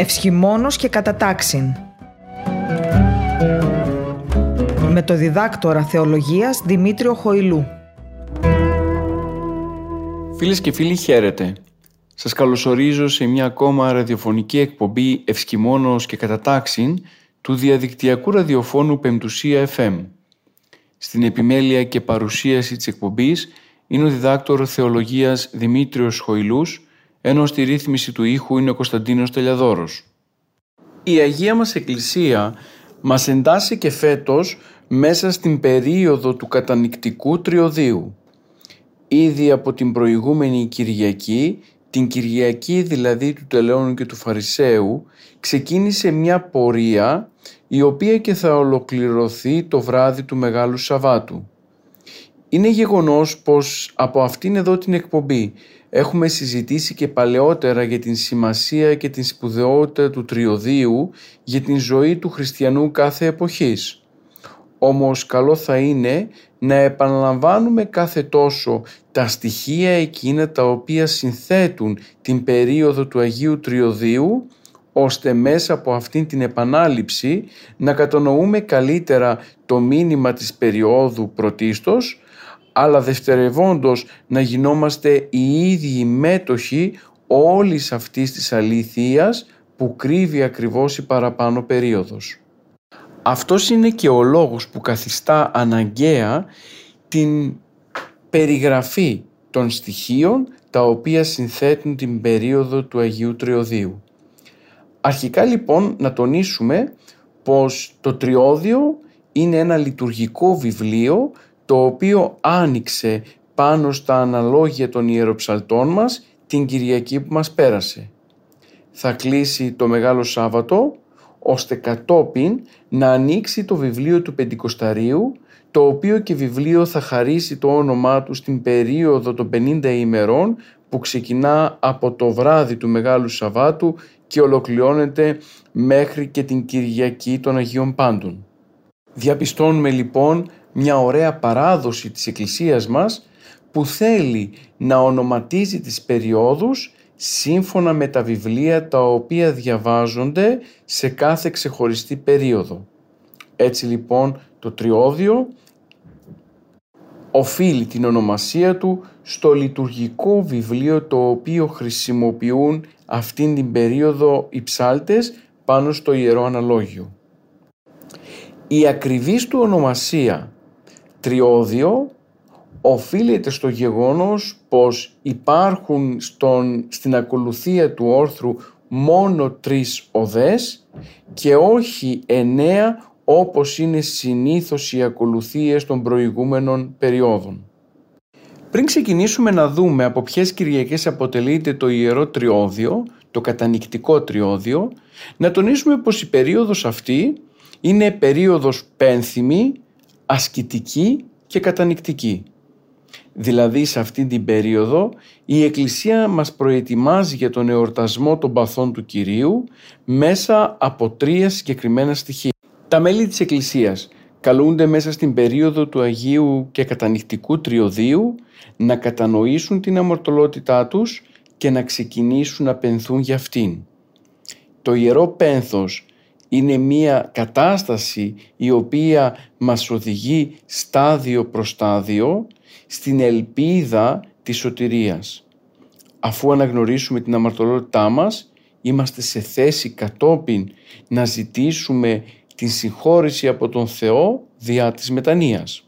Ευσχημόνος και κατατάξιν. Με το διδάκτορα θεολογίας Δημήτριο Χοηλού. Φίλες και φίλοι χαίρετε. Σας καλωσορίζω σε μια ακόμα ραδιοφωνική εκπομπή Ευσκημόνος και Κατατάξιν του διαδικτυακού ραδιοφώνου Πεμπτουσία FM. Στην επιμέλεια και παρουσίαση της εκπομπής είναι ο διδάκτορ θεολογίας Δημήτριος Χοηλούς, ενώ στη ρύθμιση του ήχου είναι ο Κωνσταντίνος Τελιαδόρος. Η Αγία μας Εκκλησία μας εντάσσει και φέτος μέσα στην περίοδο του κατανικτικού τριωδίου. Ήδη από την προηγούμενη Κυριακή, την Κυριακή δηλαδή του Τελεώνου και του Φαρισαίου, ξεκίνησε μια πορεία η οποία και θα ολοκληρωθεί το βράδυ του Μεγάλου Σαββάτου. Είναι γεγονός πως από αυτήν εδώ την εκπομπή έχουμε συζητήσει και παλαιότερα για την σημασία και την σπουδαιότητα του τριωδίου για την ζωή του χριστιανού κάθε εποχής. Όμως καλό θα είναι να επαναλαμβάνουμε κάθε τόσο τα στοιχεία εκείνα τα οποία συνθέτουν την περίοδο του Αγίου Τριωδίου ώστε μέσα από αυτήν την επανάληψη να κατανοούμε καλύτερα το μήνυμα της περίοδου πρωτίστως αλλά δευτερευόντως να γινόμαστε οι ίδιοι μέτοχοι όλης αυτής της αλήθειας που κρύβει ακριβώς η παραπάνω περίοδος. Αυτός είναι και ο λόγος που καθιστά αναγκαία την περιγραφή των στοιχείων τα οποία συνθέτουν την περίοδο του Αγίου Τριωδίου. Αρχικά λοιπόν να τονίσουμε πως το Τριώδιο είναι ένα λειτουργικό βιβλίο το οποίο άνοιξε πάνω στα αναλόγια των ιεροψαλτών μας την Κυριακή που μας πέρασε. Θα κλείσει το Μεγάλο Σάββατο ώστε κατόπιν να ανοίξει το βιβλίο του Πεντηκοσταρίου το οποίο και βιβλίο θα χαρίσει το όνομά του στην περίοδο των 50 ημερών που ξεκινά από το βράδυ του Μεγάλου Σαββάτου και ολοκληρώνεται μέχρι και την Κυριακή των Αγίων Πάντων. Διαπιστώνουμε λοιπόν μια ωραία παράδοση της Εκκλησίας μας που θέλει να ονοματίζει τις περιόδους σύμφωνα με τα βιβλία τα οποία διαβάζονται σε κάθε ξεχωριστή περίοδο. Έτσι λοιπόν το τριώδιο οφείλει την ονομασία του στο λειτουργικό βιβλίο το οποίο χρησιμοποιούν αυτήν την περίοδο οι ψάλτες πάνω στο Ιερό Αναλόγιο. Η ακριβής του ονομασία τριώδιο οφείλεται στο γεγονός πως υπάρχουν στον, στην ακολουθία του όρθρου μόνο τρεις οδές και όχι εννέα όπως είναι συνήθως οι ακολουθίες των προηγούμενων περιόδων. Πριν ξεκινήσουμε να δούμε από ποιες Κυριακές αποτελείται το Ιερό Τριώδιο, το κατανικτικό Τριώδιο, να τονίσουμε πως η περίοδος αυτή είναι περίοδος πένθυμη, ασκητική και κατανικτική. Δηλαδή σε αυτή την περίοδο η Εκκλησία μας προετοιμάζει για τον εορτασμό των παθών του Κυρίου μέσα από τρία συγκεκριμένα στοιχεία. Τα μέλη της Εκκλησίας καλούνται μέσα στην περίοδο του Αγίου και κατανυχτικού τριωδίου να κατανοήσουν την αμορτωλότητά τους και να ξεκινήσουν να πενθούν για αυτήν. Το Ιερό Πένθος είναι μία κατάσταση η οποία μας οδηγεί στάδιο προς στάδιο στην ελπίδα της σωτηρίας. Αφού αναγνωρίσουμε την αμαρτωλότητά μας, είμαστε σε θέση κατόπιν να ζητήσουμε την συγχώρηση από τον Θεό διά της μετανοίας.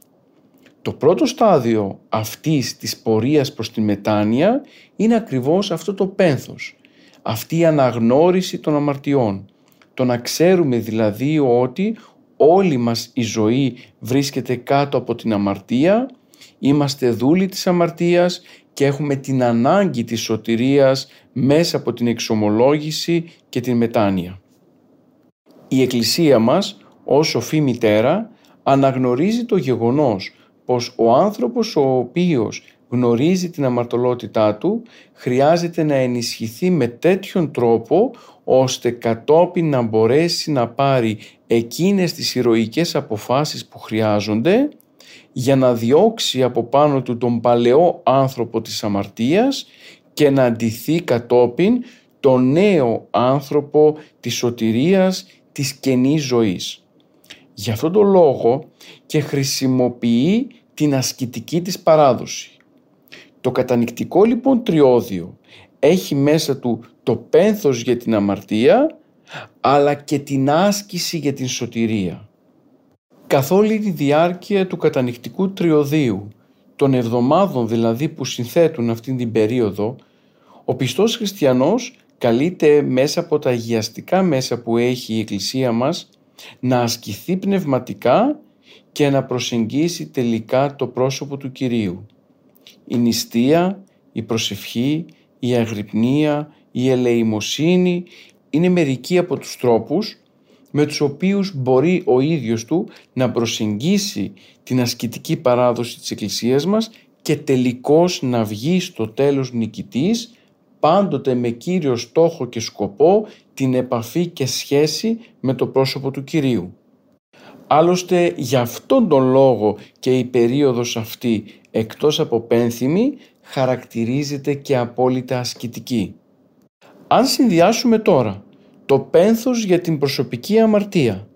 Το πρώτο στάδιο αυτής της πορείας προς τη μετάνοια είναι ακριβώς αυτό το πένθος, αυτή η αναγνώριση των αμαρτιών. Το να ξέρουμε δηλαδή ότι όλη μας η ζωή βρίσκεται κάτω από την αμαρτία, είμαστε δούλοι της αμαρτίας και έχουμε την ανάγκη της σωτηρίας μέσα από την εξομολόγηση και την μετάνοια. Η Εκκλησία μας ως σοφή μητέρα αναγνωρίζει το γεγονός πως ο άνθρωπος ο οποίος γνωρίζει την αμαρτωλότητά του χρειάζεται να ενισχυθεί με τέτοιον τρόπο ώστε κατόπιν να μπορέσει να πάρει εκείνες τις ηρωικές αποφάσεις που χρειάζονται για να διώξει από πάνω του τον παλαιό άνθρωπο της αμαρτίας και να αντιθεί κατόπιν το νέο άνθρωπο της σωτηρίας της καινής ζωής. Γι' αυτόν τον λόγο και χρησιμοποιεί την ασκητική της παράδοση. Το κατανικτικό λοιπόν τριώδιο έχει μέσα του το πένθος για την αμαρτία αλλά και την άσκηση για την σωτηρία. Καθ' όλη τη διάρκεια του κατανικτικού τριωδίου, των εβδομάδων δηλαδή που συνθέτουν αυτήν την περίοδο, ο πιστός χριστιανός καλείται μέσα από τα αγιαστικά μέσα που έχει η Εκκλησία μας να ασκηθεί πνευματικά και να προσεγγίσει τελικά το πρόσωπο του Κυρίου. Η νηστεία, η προσευχή, η αγρυπνία, η ελεημοσύνη είναι μερικοί από τους τρόπους με τους οποίους μπορεί ο ίδιος του να προσεγγίσει την ασκητική παράδοση της Εκκλησίας μας και τελικώς να βγει στο τέλος νικητής πάντοτε με κύριο στόχο και σκοπό την επαφή και σχέση με το πρόσωπο του Κυρίου. Άλλωστε για αυτόν τον λόγο και η περίοδος αυτή εκτός από πένθυμη χαρακτηρίζεται και απόλυτα ασκητική. Αν συνδυάσουμε τώρα το πένθος για την προσωπική αμαρτία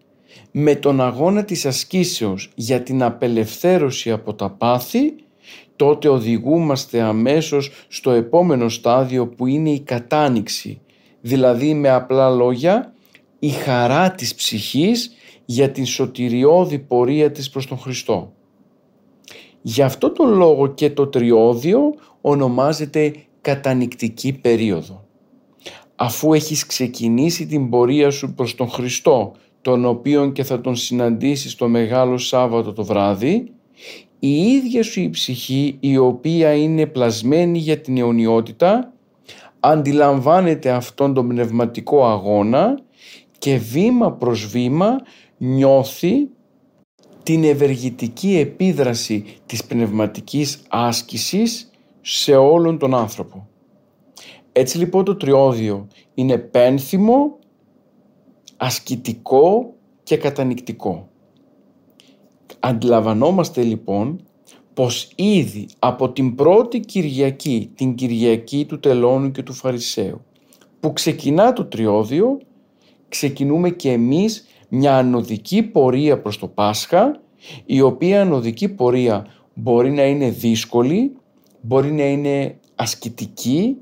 με τον αγώνα της ασκήσεως για την απελευθέρωση από τα πάθη τότε οδηγούμαστε αμέσως στο επόμενο στάδιο που είναι η κατάνοιξη, δηλαδή με απλά λόγια η χαρά της ψυχής για την σωτηριώδη πορεία της προς τον Χριστό. Γι' αυτό τον λόγο και το τριώδιο ονομάζεται κατανικτική περίοδο. Αφού έχεις ξεκινήσει την πορεία σου προς τον Χριστό, τον οποίον και θα τον συναντήσεις το Μεγάλο Σάββατο το βράδυ, η ίδια σου η ψυχή η οποία είναι πλασμένη για την αιωνιότητα αντιλαμβάνεται αυτόν τον πνευματικό αγώνα και βήμα προς βήμα νιώθει την ευεργητική επίδραση της πνευματικής άσκησης σε όλον τον άνθρωπο. Έτσι λοιπόν το τριώδιο είναι πένθυμο, ασκητικό και κατανικτικό. Αντιλαμβανόμαστε λοιπόν πως ήδη από την πρώτη Κυριακή, την Κυριακή του Τελώνου και του Φαρισαίου, που ξεκινά το τριώδιο, ξεκινούμε και εμείς μια ανωδική πορεία προς το Πάσχα, η οποία ανωδική πορεία μπορεί να είναι δύσκολη, μπορεί να είναι ασκητική,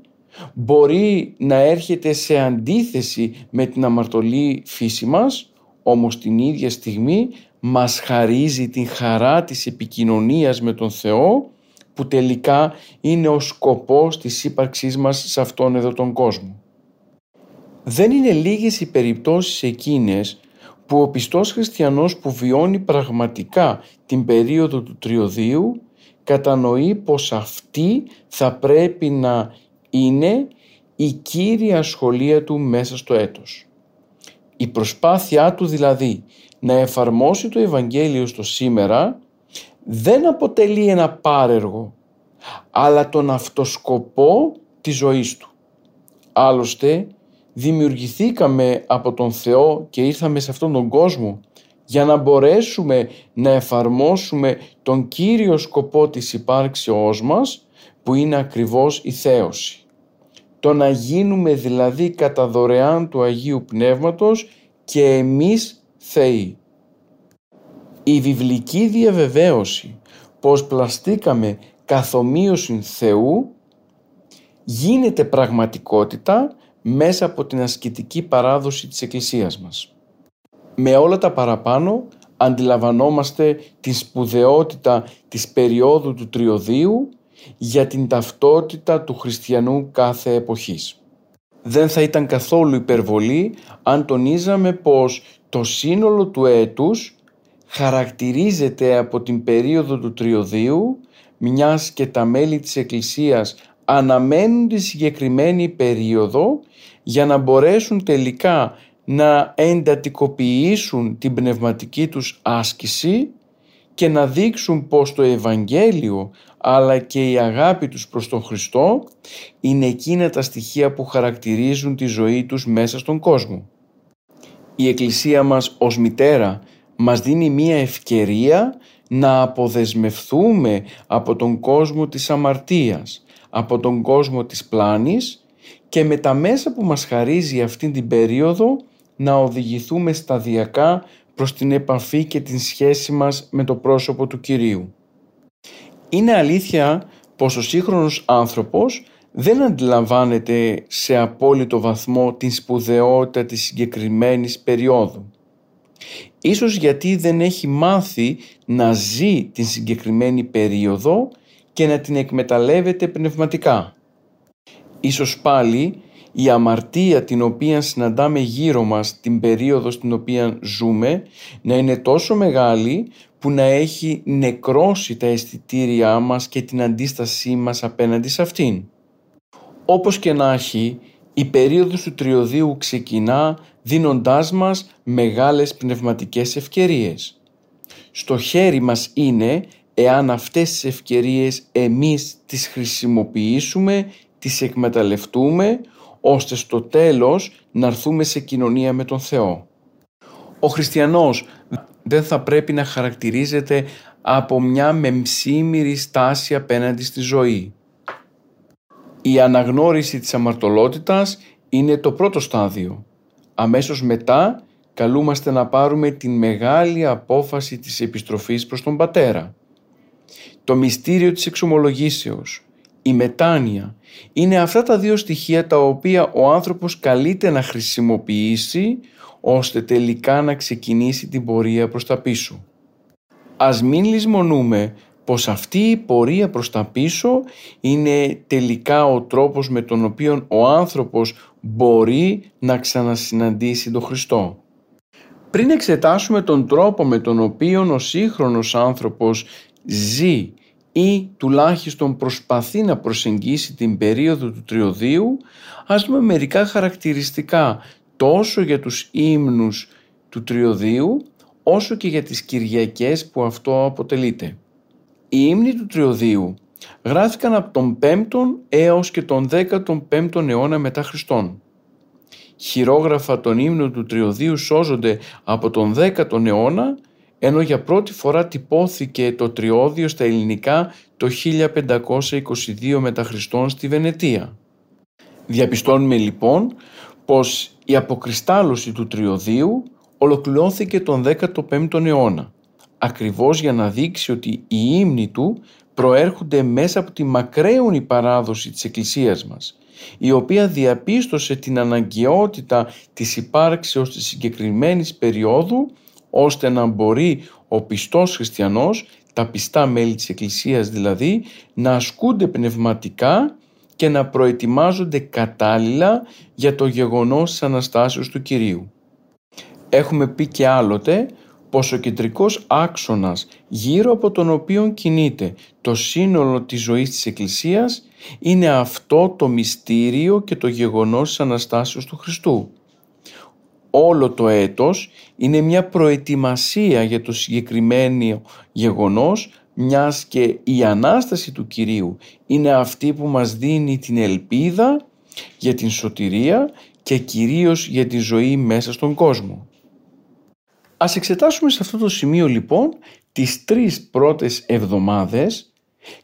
μπορεί να έρχεται σε αντίθεση με την αμαρτωλή φύση μας, όμως την ίδια στιγμή μας χαρίζει την χαρά της επικοινωνίας με τον Θεό που τελικά είναι ο σκοπός της ύπαρξής μας σε αυτόν εδώ τον κόσμο. Δεν είναι λίγες οι περιπτώσεις εκείνες που ο πιστός χριστιανός που βιώνει πραγματικά την περίοδο του τριωδίου κατανοεί πως αυτή θα πρέπει να είναι η κύρια σχολεία του μέσα στο έτος. Η προσπάθειά του δηλαδή να εφαρμόσει το Ευαγγέλιο στο σήμερα δεν αποτελεί ένα πάρεργο, αλλά τον αυτοσκοπό της ζωής του. Άλλωστε, δημιουργηθήκαμε από τον Θεό και ήρθαμε σε αυτόν τον κόσμο για να μπορέσουμε να εφαρμόσουμε τον κύριο σκοπό της υπάρξεώς μας που είναι ακριβώς η θέωση. Το να γίνουμε δηλαδή κατά δωρεάν του Αγίου Πνεύματος και εμείς Θεοί. Η βιβλική διαβεβαίωση πως πλαστήκαμε καθομοίωση Θεού γίνεται πραγματικότητα μέσα από την ασκητική παράδοση της Εκκλησίας μας. Με όλα τα παραπάνω αντιλαμβανόμαστε την σπουδαιότητα της περίοδου του τριωδίου για την ταυτότητα του χριστιανού κάθε εποχής. Δεν θα ήταν καθόλου υπερβολή αν τονίζαμε πως το σύνολο του έτους χαρακτηρίζεται από την περίοδο του τριωδίου μιας και τα μέλη της Εκκλησίας αναμένουν τη συγκεκριμένη περίοδο για να μπορέσουν τελικά να εντατικοποιήσουν την πνευματική τους άσκηση και να δείξουν πως το Ευαγγέλιο αλλά και η αγάπη τους προς τον Χριστό είναι εκείνα τα στοιχεία που χαρακτηρίζουν τη ζωή τους μέσα στον κόσμο. Η Εκκλησία μας ως μητέρα μας δίνει μία ευκαιρία να αποδεσμευθούμε από τον κόσμο της αμαρτίας, από τον κόσμο της πλάνης και με τα μέσα που μας χαρίζει αυτή την περίοδο να οδηγηθούμε σταδιακά προς την επαφή και την σχέση μας με το πρόσωπο του Κυρίου. Είναι αλήθεια πως ο σύγχρονος άνθρωπος δεν αντιλαμβάνεται σε απόλυτο βαθμό την σπουδαιότητα της συγκεκριμένης περίοδου. Ίσως γιατί δεν έχει μάθει να ζει την συγκεκριμένη περίοδο και να την εκμεταλλεύεται πνευματικά. Ίσως πάλι η αμαρτία την οποία συναντάμε γύρω μας την περίοδο στην οποία ζούμε να είναι τόσο μεγάλη που να έχει νεκρώσει τα αισθητήριά μας και την αντίστασή μας απέναντι σε αυτήν. Όπως και να έχει, η περίοδος του τριωδίου ξεκινά δίνοντάς μας μεγάλες πνευματικές ευκαιρίες. Στο χέρι μας είναι εάν αυτές τις ευκαιρίες εμείς τις χρησιμοποιήσουμε, τις εκμεταλλευτούμε, ώστε στο τέλος να έρθουμε σε κοινωνία με τον Θεό. Ο χριστιανός δεν θα πρέπει να χαρακτηρίζεται από μια μεμψίμηρη στάση απέναντι στη ζωή. Η αναγνώριση της αμαρτωλότητας είναι το πρώτο στάδιο. Αμέσως μετά καλούμαστε να πάρουμε την μεγάλη απόφαση της επιστροφής προς τον Πατέρα. Το μυστήριο της εξομολογήσεως, η μετάνοια, είναι αυτά τα δύο στοιχεία τα οποία ο άνθρωπος καλείται να χρησιμοποιήσει ώστε τελικά να ξεκινήσει την πορεία προς τα πίσω. Ας μην λησμονούμε πως αυτή η πορεία προς τα πίσω είναι τελικά ο τρόπος με τον οποίο ο άνθρωπος μπορεί να ξανασυναντήσει τον Χριστό. Πριν εξετάσουμε τον τρόπο με τον οποίο ο σύγχρονος άνθρωπος ζει ή τουλάχιστον προσπαθεί να προσεγγίσει την περίοδο του τριωδίου, ας δούμε μερικά χαρακτηριστικά τόσο για τους ύμνους του τριωδίου, όσο και για τις Κυριακές που αυτό αποτελείται. Οι ύμνοι του Τριωδίου γράφηκαν από τον 5ο έως και τον 15ο αιώνα μετά Χριστόν. Χειρόγραφα των ύμνων του Τριωδίου σώζονται από τον 10ο αιώνα ενώ για πρώτη φορά τυπώθηκε το Τριώδιο στα ελληνικά το 1522 μετά Χριστόν στη Βενετία. Διαπιστώνουμε λοιπόν πως η αποκριστάλλωση του Τριωδίου ολοκληρώθηκε τον 15ο αιώνα ακριβώς για να δείξει ότι οι ύμνοι του προέρχονται μέσα από τη μακραίωνη παράδοση της Εκκλησίας μας, η οποία διαπίστωσε την αναγκαιότητα της υπάρξεως της συγκεκριμένης περίοδου, ώστε να μπορεί ο πιστός χριστιανός, τα πιστά μέλη της Εκκλησίας δηλαδή, να ασκούνται πνευματικά και να προετοιμάζονται κατάλληλα για το γεγονός της Αναστάσεως του Κυρίου. Έχουμε πει και άλλοτε πως ο κεντρικός άξονας γύρω από τον οποίο κινείται το σύνολο της ζωής της Εκκλησίας είναι αυτό το μυστήριο και το γεγονός της Αναστάσεως του Χριστού. Όλο το έτος είναι μια προετοιμασία για το συγκεκριμένο γεγονός μιας και η Ανάσταση του Κυρίου είναι αυτή που μας δίνει την ελπίδα για την σωτηρία και κυρίως για τη ζωή μέσα στον κόσμο. Ας εξετάσουμε σε αυτό το σημείο λοιπόν τις τρεις πρώτες εβδομάδες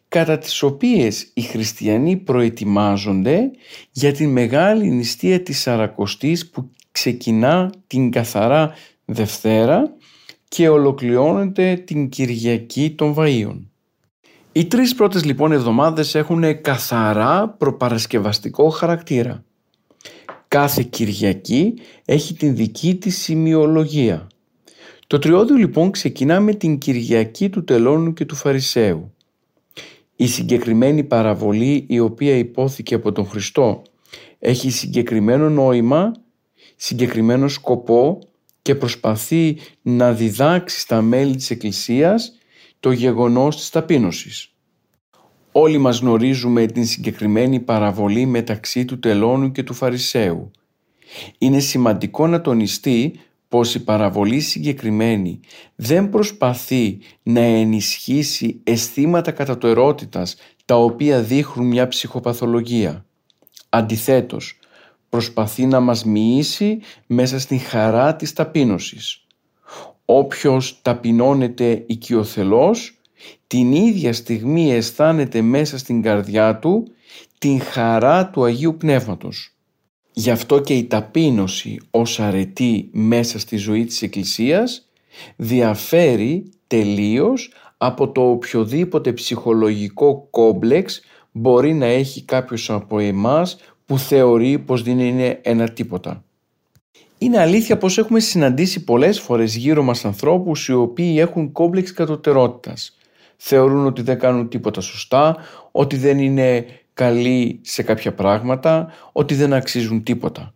κατά τις οποίες οι χριστιανοί προετοιμάζονται για την μεγάλη νηστεία της Σαρακοστής που ξεκινά την καθαρά Δευτέρα και ολοκληρώνεται την Κυριακή των Βαΐων. Οι τρεις πρώτες λοιπόν εβδομάδες έχουν καθαρά προπαρασκευαστικό χαρακτήρα. Κάθε Κυριακή έχει την δική της σημειολογία. Το τριώδιο λοιπόν ξεκινά με την Κυριακή του Τελώνου και του Φαρισαίου. Η συγκεκριμένη παραβολή η οποία υπόθηκε από τον Χριστό έχει συγκεκριμένο νόημα, συγκεκριμένο σκοπό και προσπαθεί να διδάξει στα μέλη της Εκκλησίας το γεγονός της ταπείνωσης. Όλοι μας γνωρίζουμε την συγκεκριμένη παραβολή μεταξύ του τελώνου και του Φαρισαίου. Είναι σημαντικό να τονιστεί πως η παραβολή συγκεκριμένη δεν προσπαθεί να ενισχύσει αισθήματα κατατοερότητας τα οποία δείχνουν μια ψυχοπαθολογία. Αντιθέτως, προσπαθεί να μας μοιήσει μέσα στην χαρά της ταπείνωσης. Όποιος ταπεινώνεται οικειοθελώς, την ίδια στιγμή αισθάνεται μέσα στην καρδιά του την χαρά του Αγίου Πνεύματος. Γι' αυτό και η ταπείνωση ως αρετή μέσα στη ζωή της Εκκλησίας διαφέρει τελείως από το οποιοδήποτε ψυχολογικό κόμπλεξ μπορεί να έχει κάποιος από εμάς που θεωρεί πως δεν είναι ένα τίποτα. Είναι αλήθεια πως έχουμε συναντήσει πολλές φορές γύρω μας ανθρώπους οι οποίοι έχουν κόμπλεξ κατωτερότητας. Θεωρούν ότι δεν κάνουν τίποτα σωστά, ότι δεν είναι καλοί σε κάποια πράγματα, ότι δεν αξίζουν τίποτα.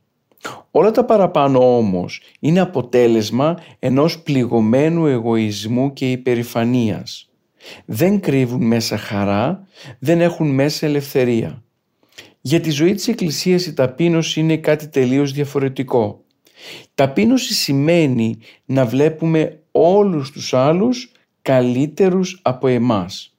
Όλα τα παραπάνω όμως είναι αποτέλεσμα ενός πληγωμένου εγωισμού και υπερηφανίας. Δεν κρύβουν μέσα χαρά, δεν έχουν μέσα ελευθερία. Για τη ζωή της Εκκλησίας η ταπείνωση είναι κάτι τελείως διαφορετικό. Ταπείνωση σημαίνει να βλέπουμε όλους τους άλλους καλύτερους από εμάς.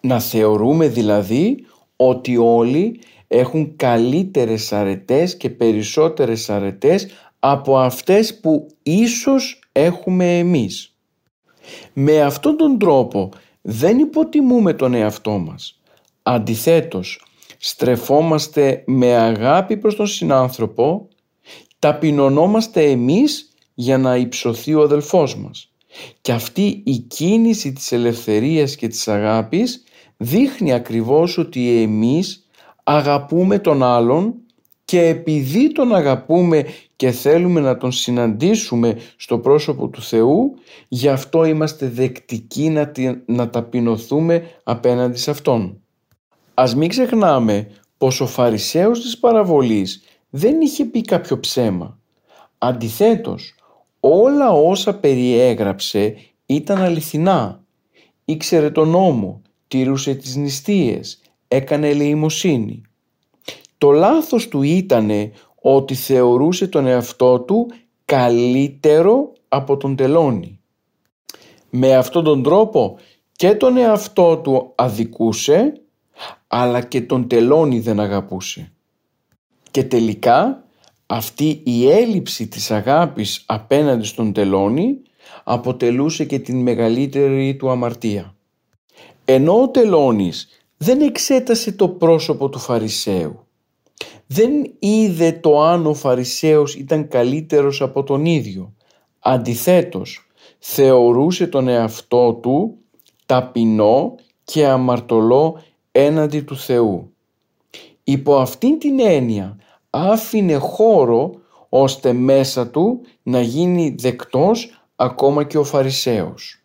Να θεωρούμε δηλαδή ότι όλοι έχουν καλύτερες αρετές και περισσότερες αρετές από αυτές που ίσως έχουμε εμείς. Με αυτόν τον τρόπο δεν υποτιμούμε τον εαυτό μας. Αντιθέτως, στρεφόμαστε με αγάπη προς τον συνάνθρωπο, ταπεινωνόμαστε εμείς για να υψωθεί ο αδελφός μας. Και αυτή η κίνηση της ελευθερίας και της αγάπης δείχνει ακριβώς ότι εμείς αγαπούμε τον άλλον και επειδή τον αγαπούμε και θέλουμε να τον συναντήσουμε στο πρόσωπο του Θεού, γι' αυτό είμαστε δεκτικοί να, να ταπεινωθούμε απέναντι σε Αυτόν. Ας μην ξεχνάμε πως ο Φαρισαίος της παραβολής δεν είχε πει κάποιο ψέμα. Αντιθέτως, όλα όσα περιέγραψε ήταν αληθινά. Ήξερε τον νόμο, τηρούσε τις νηστείες, έκανε ελεημοσύνη. Το λάθος του ήτανε ότι θεωρούσε τον εαυτό του καλύτερο από τον τελώνη. Με αυτόν τον τρόπο και τον εαυτό του αδικούσε αλλά και τον τελώνη δεν αγαπούσε. Και τελικά αυτή η έλλειψη της αγάπης απέναντι στον τελώνη αποτελούσε και την μεγαλύτερη του αμαρτία. Ενώ ο τελώνης δεν εξέτασε το πρόσωπο του Φαρισαίου. Δεν είδε το αν ο Φαρισαίος ήταν καλύτερος από τον ίδιο. Αντιθέτως, θεωρούσε τον εαυτό του ταπεινό και αμαρτωλό έναντι του Θεού. Υπό αυτήν την έννοια άφηνε χώρο ώστε μέσα του να γίνει δεκτός ακόμα και ο Φαρισαίος.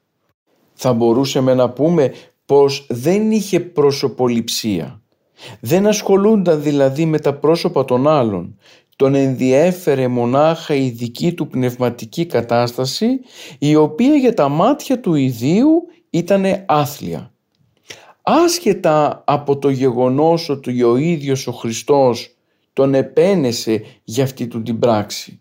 Θα μπορούσαμε να πούμε πως δεν είχε προσωποληψία. Δεν ασχολούνταν δηλαδή με τα πρόσωπα των άλλων. Τον ενδιέφερε μονάχα η δική του πνευματική κατάσταση η οποία για τα μάτια του ιδίου ήταν άθλια. Άσχετα από το γεγονός ότι ο ίδιος ο Χριστός τον επένεσε για αυτή του την πράξη.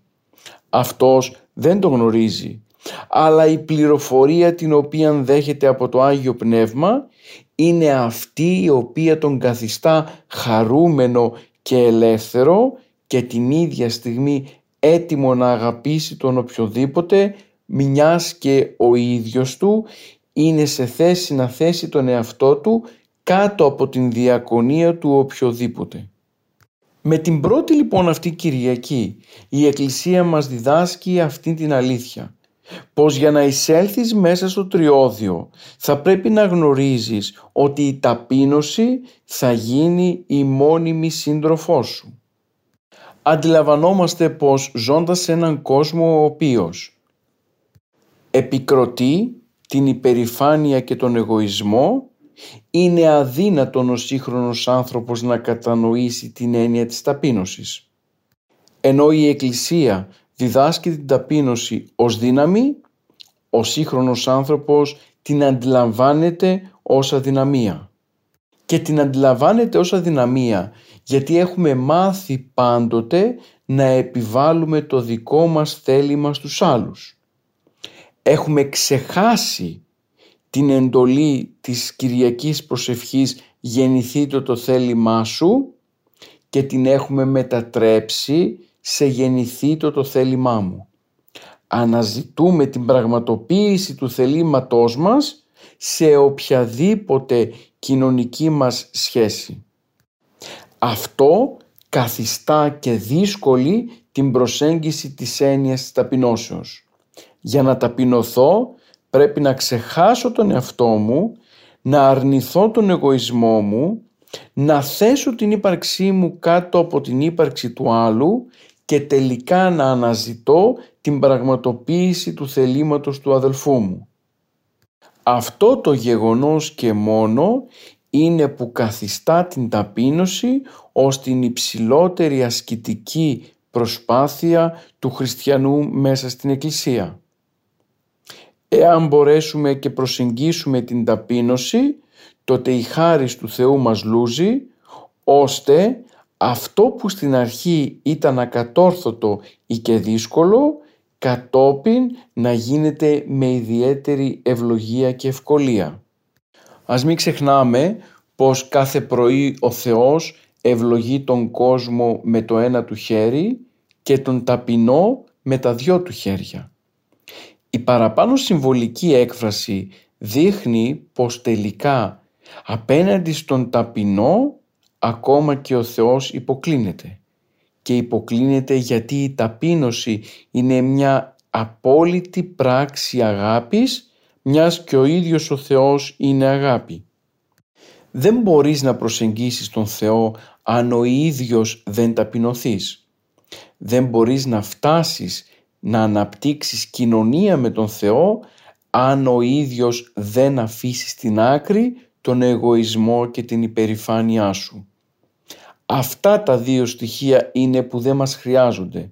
Αυτός δεν το γνωρίζει αλλά η πληροφορία την οποία δέχεται από το Άγιο Πνεύμα είναι αυτή η οποία τον καθιστά χαρούμενο και ελεύθερο και την ίδια στιγμή έτοιμο να αγαπήσει τον οποιοδήποτε μιας και ο ίδιος του είναι σε θέση να θέσει τον εαυτό του κάτω από την διακονία του οποιοδήποτε. Με την πρώτη λοιπόν αυτή Κυριακή η Εκκλησία μας διδάσκει αυτή την αλήθεια πως για να εισέλθεις μέσα στο τριώδιο θα πρέπει να γνωρίζεις ότι η ταπείνωση θα γίνει η μόνιμη σύντροφός σου. Αντιλαμβανόμαστε πως ζώντας σε έναν κόσμο ο οποίος επικροτεί την υπερηφάνεια και τον εγωισμό είναι αδύνατον ο σύγχρονος άνθρωπος να κατανοήσει την έννοια της ταπείνωσης. Ενώ η Εκκλησία διδάσκει την ταπείνωση ως δύναμη, ο σύγχρονος άνθρωπος την αντιλαμβάνεται ως αδυναμία. Και την αντιλαμβάνεται ως αδυναμία γιατί έχουμε μάθει πάντοτε να επιβάλλουμε το δικό μας θέλημα στους άλλους. Έχουμε ξεχάσει την εντολή της Κυριακής Προσευχής «Γεννηθείτε το θέλημά σου» και την έχουμε μετατρέψει σε γεννηθεί το το θέλημά μου. Αναζητούμε την πραγματοποίηση του θελήματός μας σε οποιαδήποτε κοινωνική μας σχέση. Αυτό καθιστά και δύσκολη την προσέγγιση της έννοιας της ταπεινώσεως. Για να ταπεινωθώ πρέπει να ξεχάσω τον εαυτό μου, να αρνηθώ τον εγωισμό μου, να θέσω την ύπαρξή μου κάτω από την ύπαρξη του άλλου και τελικά να αναζητώ την πραγματοποίηση του θελήματος του αδελφού μου. Αυτό το γεγονός και μόνο είναι που καθιστά την ταπείνωση ως την υψηλότερη ασκητική προσπάθεια του χριστιανού μέσα στην Εκκλησία. Εάν μπορέσουμε και προσεγγίσουμε την ταπείνωση, τότε η χάρις του Θεού μας λούζει, ώστε αυτό που στην αρχή ήταν ακατόρθωτο ή και δύσκολο, κατόπιν να γίνεται με ιδιαίτερη ευλογία και ευκολία. Ας μην ξεχνάμε πως κάθε πρωί ο Θεός ευλογεί τον κόσμο με το ένα του χέρι και τον ταπεινό με τα δυο του χέρια. Η παραπάνω συμβολική έκφραση δείχνει πως τελικά απέναντι στον ταπεινό ακόμα και ο Θεός υποκλίνεται. Και υποκλίνεται γιατί η ταπείνωση είναι μια απόλυτη πράξη αγάπης μιας και ο ίδιος ο Θεός είναι αγάπη. Δεν μπορείς να προσεγγίσεις τον Θεό αν ο ίδιος δεν ταπεινωθείς. Δεν μπορείς να φτάσεις να αναπτύξεις κοινωνία με τον Θεό αν ο ίδιος δεν αφήσει στην άκρη τον εγωισμό και την υπερηφάνειά σου. Αυτά τα δύο στοιχεία είναι που δεν μας χρειάζονται.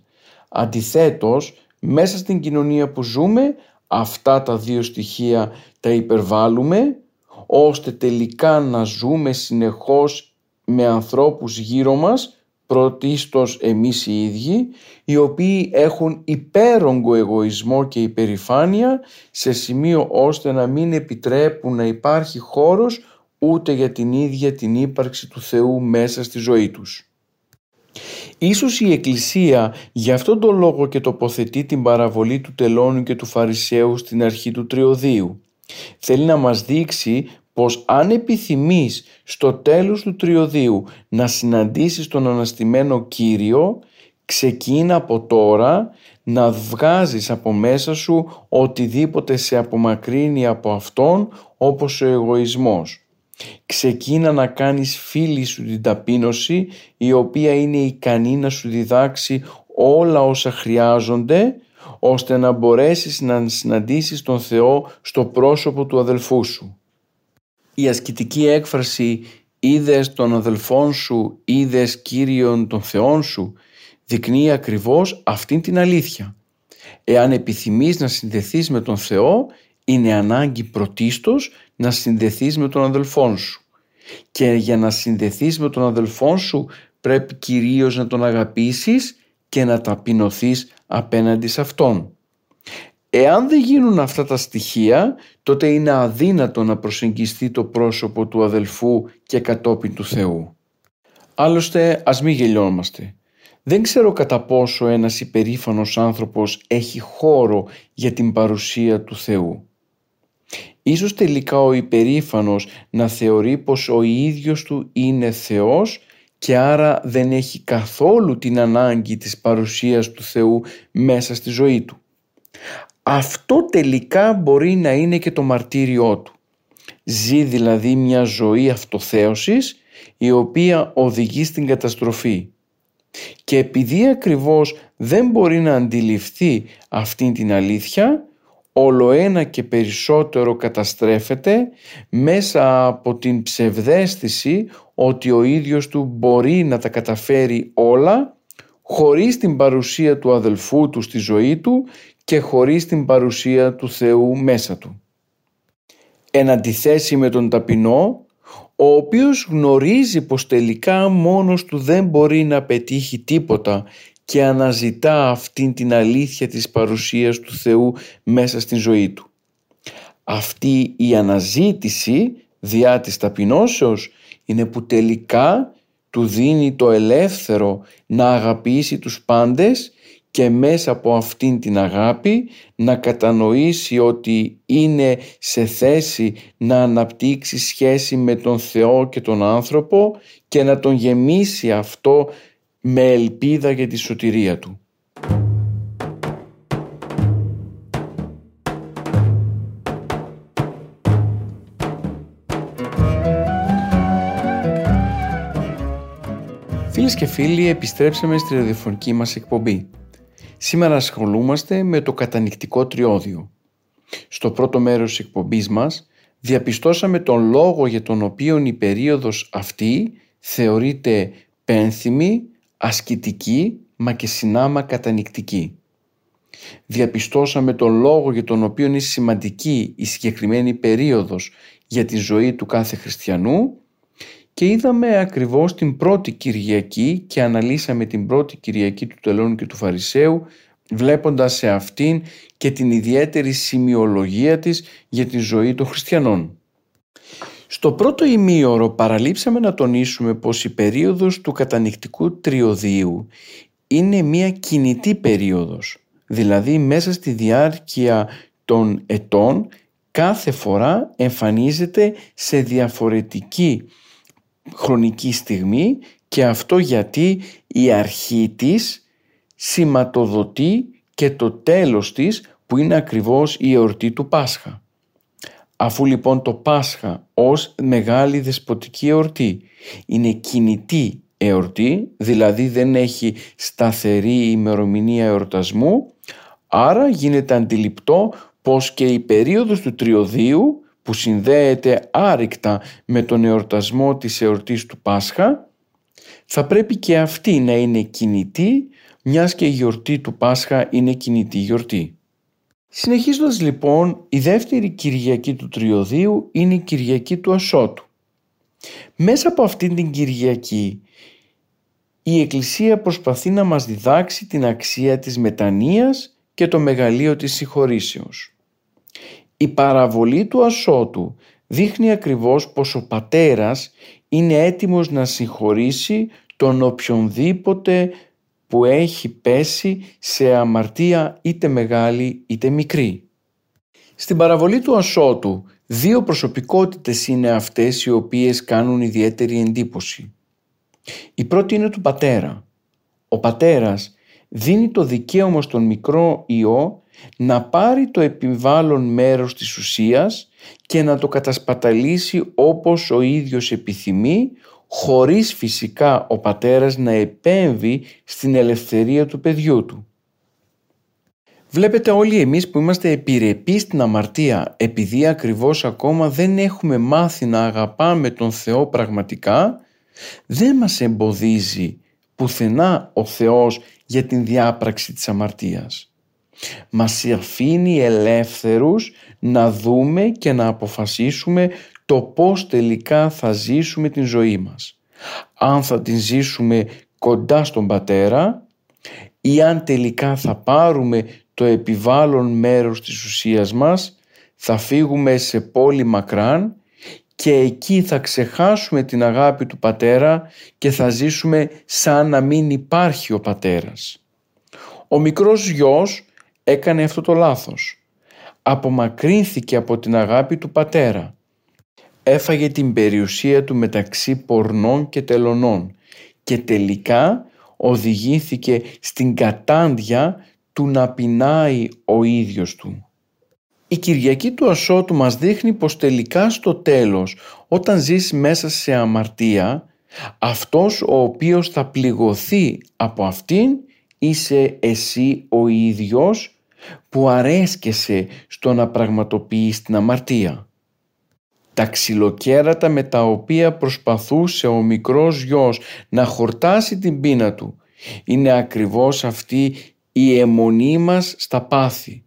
Αντιθέτως, μέσα στην κοινωνία που ζούμε, αυτά τα δύο στοιχεία τα υπερβάλλουμε, ώστε τελικά να ζούμε συνεχώς με ανθρώπους γύρω μας, πρωτίστως εμείς οι ίδιοι, οι οποίοι έχουν υπέρογκο εγωισμό και υπερηφάνεια σε σημείο ώστε να μην επιτρέπουν να υπάρχει χώρος ούτε για την ίδια την ύπαρξη του Θεού μέσα στη ζωή τους. Ίσως η Εκκλησία γι' αυτόν τον λόγο και τοποθετεί την παραβολή του τελώνου και του Φαρισαίου στην αρχή του Τριωδίου. Θέλει να μας δείξει πως αν επιθυμείς στο τέλος του Τριωδίου να συναντήσεις τον αναστημένο Κύριο, ξεκίνα από τώρα να βγάζεις από μέσα σου οτιδήποτε σε απομακρύνει από Αυτόν όπως ο εγωισμός. Ξεκίνα να κάνεις φίλη σου την ταπείνωση η οποία είναι ικανή να σου διδάξει όλα όσα χρειάζονται ώστε να μπορέσεις να συναντήσεις τον Θεό στο πρόσωπο του αδελφού σου. Η ασκητική έκφραση «είδες τον αδελφόν σου, είδες Κύριον των Θεών σου» δεικνύει ακριβώς αυτήν την αλήθεια. Εάν επιθυμείς να συνδεθείς με τον Θεό είναι ανάγκη πρωτίστως να συνδεθείς με τον αδελφόν σου. Και για να συνδεθείς με τον αδελφόν σου πρέπει κυρίως να τον αγαπήσεις και να ταπεινωθείς απέναντι σε αυτόν. Εάν δεν γίνουν αυτά τα στοιχεία, τότε είναι αδύνατο να προσεγγιστεί το πρόσωπο του αδελφού και κατόπιν του Θεού. Άλλωστε, ας μην γελιόμαστε. Δεν ξέρω κατά πόσο ένας υπερήφανος άνθρωπος έχει χώρο για την παρουσία του Θεού. Ίσως τελικά ο υπερήφανος να θεωρεί πως ο ίδιος του είναι Θεός και άρα δεν έχει καθόλου την ανάγκη της παρουσίας του Θεού μέσα στη ζωή του. Αυτό τελικά μπορεί να είναι και το μαρτύριό του. Ζει δηλαδή μια ζωή αυτοθέωσης η οποία οδηγεί στην καταστροφή. Και επειδή ακριβώς δεν μπορεί να αντιληφθεί αυτήν την αλήθεια όλο ένα και περισσότερο καταστρέφεται μέσα από την ψευδέστηση ότι ο ίδιος του μπορεί να τα καταφέρει όλα χωρίς την παρουσία του αδελφού του στη ζωή του και χωρίς την παρουσία του Θεού μέσα του. Εν αντιθέσει με τον ταπεινό, ο οποίος γνωρίζει πως τελικά μόνος του δεν μπορεί να πετύχει τίποτα και αναζητά αυτήν την αλήθεια της παρουσίας του Θεού μέσα στην ζωή του. Αυτή η αναζήτηση διά της ταπεινώσεως είναι που τελικά του δίνει το ελεύθερο να αγαπήσει τους πάντες και μέσα από αυτήν την αγάπη να κατανοήσει ότι είναι σε θέση να αναπτύξει σχέση με τον Θεό και τον άνθρωπο και να τον γεμίσει αυτό με ελπίδα για τη σωτηρία του. Φίλες και φίλοι, επιστρέψαμε στη ραδιοφωνική μας εκπομπή. Σήμερα ασχολούμαστε με το κατανικτικό τριώδιο. Στο πρώτο μέρος της εκπομπής μας διαπιστώσαμε τον λόγο για τον οποίο η περίοδος αυτή θεωρείται πένθυμη, ασκητική, μα και συνάμα κατανικτική. Διαπιστώσαμε τον λόγο για τον οποίο είναι σημαντική η συγκεκριμένη περίοδος για τη ζωή του κάθε χριστιανού και είδαμε ακριβώς την πρώτη Κυριακή και αναλύσαμε την πρώτη Κυριακή του Τελώνου και του Φαρισαίου βλέποντας σε αυτήν και την ιδιαίτερη σημειολογία της για τη ζωή των χριστιανών. Στο πρώτο ημίωρο παραλείψαμε να τονίσουμε πως η περίοδος του κατανικτικού τριωδίου είναι μια κινητή περίοδος, δηλαδή μέσα στη διάρκεια των ετών κάθε φορά εμφανίζεται σε διαφορετική χρονική στιγμή και αυτό γιατί η αρχή της σηματοδοτεί και το τέλος της που είναι ακριβώς η εορτή του Πάσχα. Αφού λοιπόν το Πάσχα ως μεγάλη δεσποτική εορτή είναι κινητή εορτή, δηλαδή δεν έχει σταθερή ημερομηνία εορτασμού, άρα γίνεται αντιληπτό πως και η περίοδος του τριωδίου που συνδέεται άρρηκτα με τον εορτασμό της εορτής του Πάσχα, θα πρέπει και αυτή να είναι κινητή, μιας και η γιορτή του Πάσχα είναι κινητή γιορτή. Συνεχίζοντας λοιπόν, η δεύτερη Κυριακή του Τριωδίου είναι η Κυριακή του Ασώτου. Μέσα από αυτήν την Κυριακή η Εκκλησία προσπαθεί να μας διδάξει την αξία της μετανοίας και το μεγαλείο της συγχωρήσεως. Η παραβολή του ασώτου δείχνει ακριβώς πως ο πατέρας είναι έτοιμος να συγχωρήσει τον οποιονδήποτε που έχει πέσει σε αμαρτία είτε μεγάλη είτε μικρή. Στην παραβολή του ασώτου δύο προσωπικότητες είναι αυτές οι οποίες κάνουν ιδιαίτερη εντύπωση. Η πρώτη είναι του πατέρα. Ο πατέρας δίνει το δικαίωμα στον μικρό ιό να πάρει το επιβάλλον μέρος της ουσίας και να το κατασπαταλήσει όπως ο ίδιος επιθυμεί χωρίς φυσικά ο πατέρας να επέμβει στην ελευθερία του παιδιού του. Βλέπετε όλοι εμείς που είμαστε επιρρεπείς στην αμαρτία επειδή ακριβώς ακόμα δεν έχουμε μάθει να αγαπάμε τον Θεό πραγματικά δεν μας εμποδίζει πουθενά ο Θεός για την διάπραξη της αμαρτίας. Μας αφήνει ελεύθερους να δούμε και να αποφασίσουμε το πώς τελικά θα ζήσουμε την ζωή μας. Αν θα την ζήσουμε κοντά στον Πατέρα ή αν τελικά θα πάρουμε το επιβάλλον μέρος της ουσίας μας, θα φύγουμε σε πόλη μακράν και εκεί θα ξεχάσουμε την αγάπη του Πατέρα και θα ζήσουμε σαν να μην υπάρχει ο Πατέρας. Ο μικρός γιος έκανε αυτό το λάθος. Απομακρύνθηκε από την αγάπη του πατέρα. Έφαγε την περιουσία του μεταξύ πορνών και τελωνών και τελικά οδηγήθηκε στην κατάντια του να πεινάει ο ίδιος του. Η Κυριακή του Ασώτου μας δείχνει πως τελικά στο τέλος όταν ζεις μέσα σε αμαρτία αυτός ο οποίος θα πληγωθεί από αυτήν είσαι εσύ ο ίδιος που αρέσκεσαι στο να πραγματοποιείς την αμαρτία. Τα ξυλοκέρατα με τα οποία προσπαθούσε ο μικρός γιος να χορτάσει την πείνα του είναι ακριβώς αυτή η αιμονή μας στα πάθη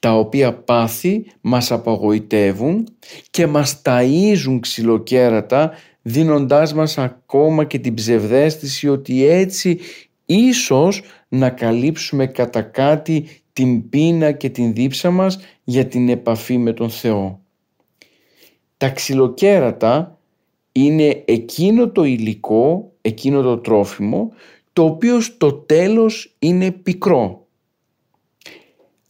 τα οποία πάθη μας απογοητεύουν και μας ταΐζουν ξυλοκέρατα δίνοντάς μας ακόμα και την ψευδέστηση ότι έτσι ίσως να καλύψουμε κατά κάτι την πείνα και την δίψα μας για την επαφή με τον Θεό. Τα ξυλοκέρατα είναι εκείνο το υλικό, εκείνο το τρόφιμο, το οποίο στο τέλος είναι πικρό.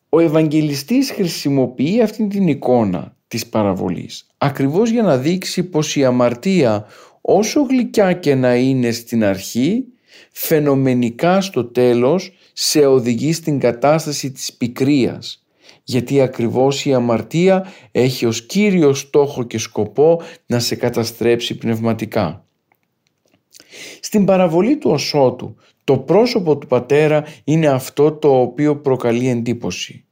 Ο Ευαγγελιστής χρησιμοποιεί αυτή την εικόνα της παραβολής, ακριβώς για να δείξει πως η αμαρτία όσο γλυκιά και να είναι στην αρχή, φαινομενικά στο τέλος σε οδηγεί στην κατάσταση της πικρίας γιατί ακριβώς η αμαρτία έχει ως κύριο στόχο και σκοπό να σε καταστρέψει πνευματικά. Στην παραβολή του οσότου το πρόσωπο του πατέρα είναι αυτό το οποίο προκαλεί εντύπωση.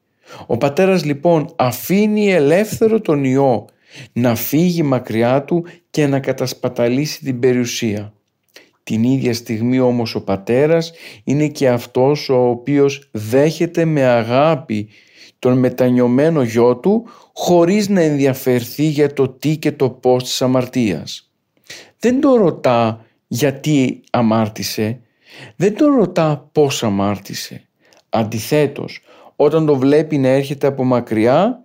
Ο πατέρας λοιπόν αφήνει ελεύθερο τον ιό να φύγει μακριά του και να κατασπαταλήσει την περιουσία. Την ίδια στιγμή όμως ο πατέρας είναι και αυτός ο οποίος δέχεται με αγάπη τον μετανιωμένο γιο του χωρίς να ενδιαφερθεί για το τι και το πώς της αμαρτίας. Δεν το ρωτά γιατί αμάρτησε, δεν το ρωτά πώς αμάρτησε. Αντιθέτως, όταν το βλέπει να έρχεται από μακριά,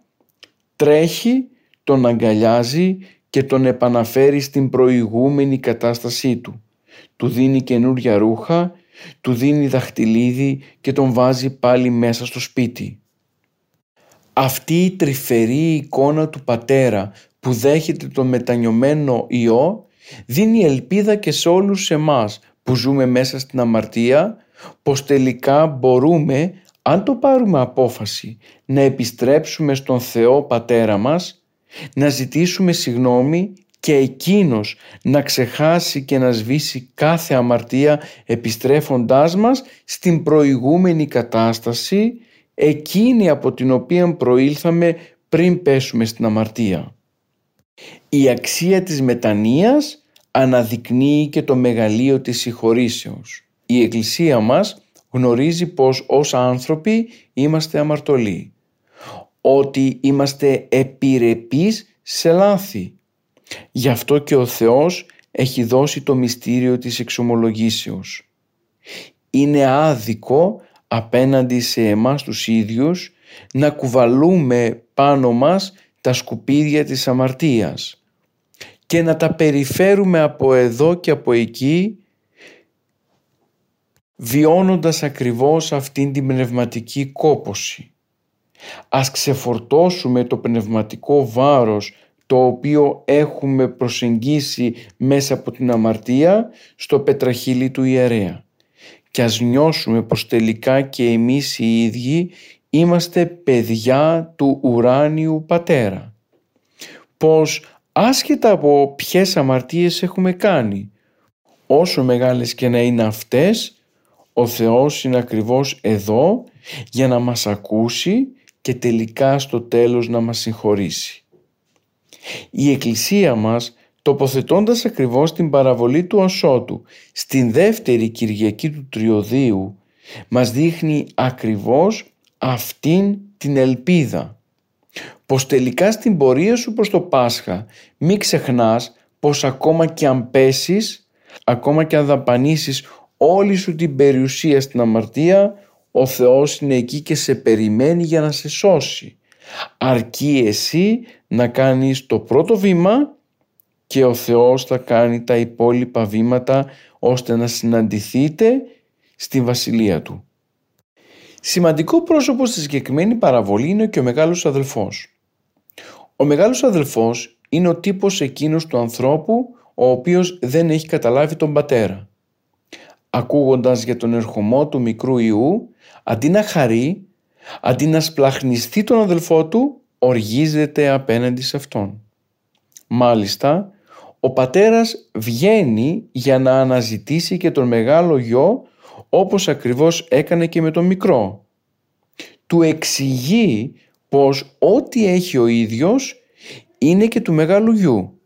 τρέχει, τον αγκαλιάζει και τον επαναφέρει στην προηγούμενη κατάστασή του. Του δίνει καινούρια ρούχα, του δίνει δαχτυλίδι και τον βάζει πάλι μέσα στο σπίτι. Αυτή η τρυφερή εικόνα του πατέρα που δέχεται τον μετανιωμένο ιό δίνει ελπίδα και σε όλους εμάς που ζούμε μέσα στην αμαρτία πως τελικά μπορούμε αν το πάρουμε απόφαση να επιστρέψουμε στον Θεό Πατέρα μας να ζητήσουμε συγνώμη και εκείνος να ξεχάσει και να σβήσει κάθε αμαρτία επιστρέφοντάς μας στην προηγούμενη κατάσταση εκείνη από την οποία προήλθαμε πριν πέσουμε στην αμαρτία. Η αξία της μετανοίας αναδεικνύει και το μεγαλείο της συγχωρήσεως. Η Εκκλησία μας γνωρίζει πως ως άνθρωποι είμαστε αμαρτωλοί. Ότι είμαστε επιρρεπείς σε λάθη. Γι' αυτό και ο Θεός έχει δώσει το μυστήριο της εξομολογήσεως. Είναι άδικο απέναντι σε εμάς τους ίδιους να κουβαλούμε πάνω μας τα σκουπίδια της αμαρτίας και να τα περιφέρουμε από εδώ και από εκεί βιώνοντας ακριβώς αυτήν την πνευματική κόποση. Ας ξεφορτώσουμε το πνευματικό βάρος το οποίο έχουμε προσεγγίσει μέσα από την αμαρτία στο πετραχύλι του ιερέα και ας νιώσουμε πως τελικά και εμείς οι ίδιοι είμαστε παιδιά του ουράνιου πατέρα. Πως άσχετα από ποιες αμαρτίες έχουμε κάνει, όσο μεγάλες και να είναι αυτές, ο Θεός είναι ακριβώς εδώ για να μας ακούσει και τελικά στο τέλος να μας συγχωρήσει. Η Εκκλησία μας τοποθετώντας ακριβώς την παραβολή του Ασώτου στην δεύτερη Κυριακή του Τριωδίου μας δείχνει ακριβώς αυτήν την ελπίδα. Πως τελικά στην πορεία σου προς το Πάσχα μην ξεχνάς πως ακόμα και αν πέσεις ακόμα και αν δαπανίσεις όλη σου την περιουσία στην αμαρτία ο Θεός είναι εκεί και σε περιμένει για να σε σώσει αρκεί εσύ να κάνεις το πρώτο βήμα και ο Θεός θα κάνει τα υπόλοιπα βήματα ώστε να συναντηθείτε στη Βασιλεία Του. Σημαντικό πρόσωπο στη συγκεκριμένη παραβολή είναι και ο μεγάλος αδελφός. Ο μεγάλος αδελφός είναι ο τύπος εκείνος του ανθρώπου ο οποίος δεν έχει καταλάβει τον πατέρα. Ακούγοντας για τον ερχομό του μικρού Ιού, αντί να χαρεί, αντί να σπλαχνιστεί τον αδελφό του, οργίζεται απέναντι σε αυτόν. Μάλιστα, ο πατέρας βγαίνει για να αναζητήσει και τον μεγάλο γιο όπως ακριβώς έκανε και με τον μικρό. Του εξηγεί πως ό,τι έχει ο ίδιος είναι και του μεγάλου γιου.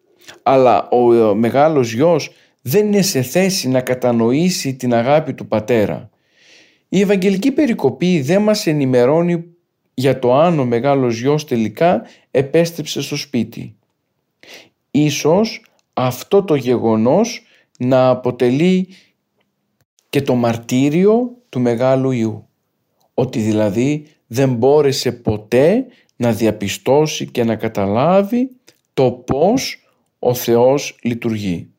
Αλλά ο μεγάλος γιος δεν είναι σε θέση να κατανοήσει την αγάπη του πατέρα. Η Ευαγγελική Περικοπή δεν μας ενημερώνει για το αν ο μεγάλος γιος τελικά επέστρεψε στο σπίτι. Ίσως αυτό το γεγονός να αποτελεί και το μαρτύριο του Μεγάλου Ιού. Ότι δηλαδή δεν μπόρεσε ποτέ να διαπιστώσει και να καταλάβει το πώς ο Θεός λειτουργεί.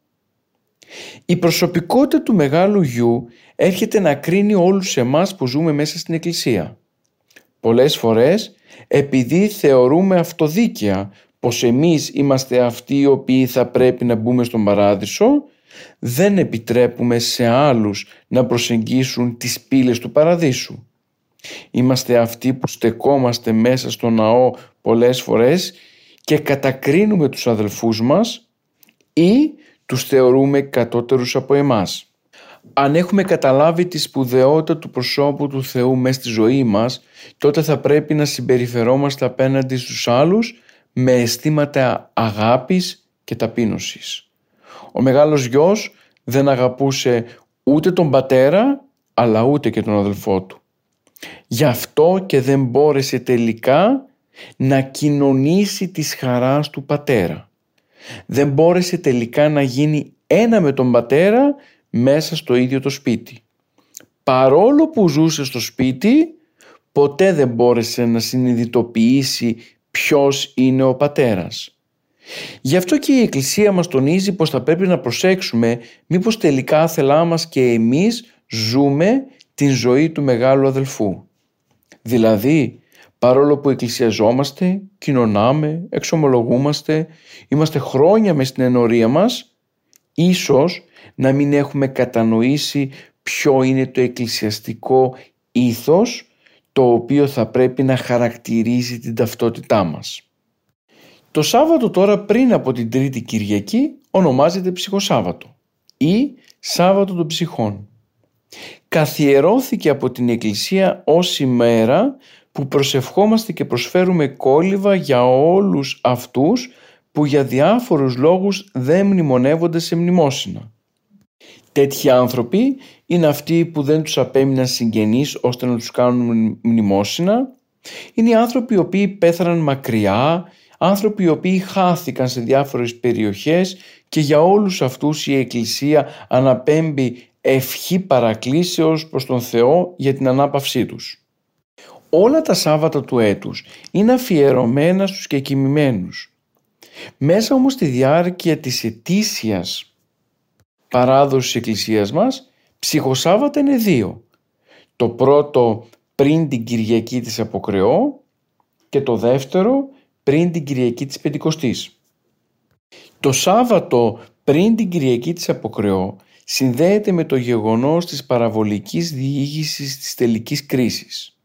Η προσωπικότητα του Μεγάλου Γιου έρχεται να κρίνει όλους εμάς που ζούμε μέσα στην Εκκλησία. Πολλές φορές επειδή θεωρούμε αυτοδίκαια πως εμείς είμαστε αυτοί οι οποίοι θα πρέπει να μπούμε στον παράδεισο, δεν επιτρέπουμε σε άλλους να προσεγγίσουν τις πύλες του παραδείσου. Είμαστε αυτοί που στεκόμαστε μέσα στο ναό πολλές φορές και κατακρίνουμε τους αδελφούς μας ή τους θεωρούμε κατώτερους από εμάς. Αν έχουμε καταλάβει τη σπουδαιότητα του προσώπου του Θεού μέσα στη ζωή μας, τότε θα πρέπει να συμπεριφερόμαστε απέναντι στους άλλους με αισθήματα αγάπης και ταπείνωσης. Ο μεγάλος γιος δεν αγαπούσε ούτε τον πατέρα αλλά ούτε και τον αδελφό του. Γι' αυτό και δεν μπόρεσε τελικά να κοινωνήσει της χαράς του πατέρα. Δεν μπόρεσε τελικά να γίνει ένα με τον πατέρα μέσα στο ίδιο το σπίτι. Παρόλο που ζούσε στο σπίτι, ποτέ δεν μπόρεσε να συνειδητοποιήσει ποιος είναι ο πατέρας. Γι' αυτό και η Εκκλησία μας τονίζει πως θα πρέπει να προσέξουμε μήπως τελικά θέλά μας και εμείς ζούμε την ζωή του μεγάλου αδελφού. Δηλαδή, παρόλο που εκκλησιαζόμαστε, κοινωνάμε, εξομολογούμαστε, είμαστε χρόνια μες στην ενορία μας, ίσως να μην έχουμε κατανοήσει ποιο είναι το εκκλησιαστικό ήθος το οποίο θα πρέπει να χαρακτηρίζει την ταυτότητά μας. Το Σάββατο τώρα πριν από την Τρίτη Κυριακή ονομάζεται Ψυχοσάββατο ή Σάββατο των Ψυχών. Καθιερώθηκε από την Εκκλησία ως ημέρα που προσευχόμαστε και προσφέρουμε κόλληβα για όλους αυτούς που για διάφορους λόγους δεν μνημονεύονται σε μνημόσυνα. Τέτοιοι άνθρωποι είναι αυτοί που δεν τους απέμειναν συγγενείς ώστε να τους κάνουν μνημόσυνα. Είναι οι άνθρωποι οι οποίοι πέθαναν μακριά, άνθρωποι οι οποίοι χάθηκαν σε διάφορες περιοχές και για όλους αυτούς η Εκκλησία αναπέμπει ευχή παρακλήσεως προς τον Θεό για την ανάπαυσή τους. Όλα τα Σάββατα του έτους είναι αφιερωμένα στους κεκοιμημένους. Μέσα όμως στη διάρκεια της ετήσιας παράδοσης της Εκκλησίας μας, ψυχοσάββατα είναι δύο. Το πρώτο πριν την Κυριακή της Αποκρεώ και το δεύτερο πριν την Κυριακή της Πεντηκοστής. Το Σάββατο πριν την Κυριακή της Αποκρεώ συνδέεται με το γεγονός της παραβολικής διήγησης της τελικής κρίσης.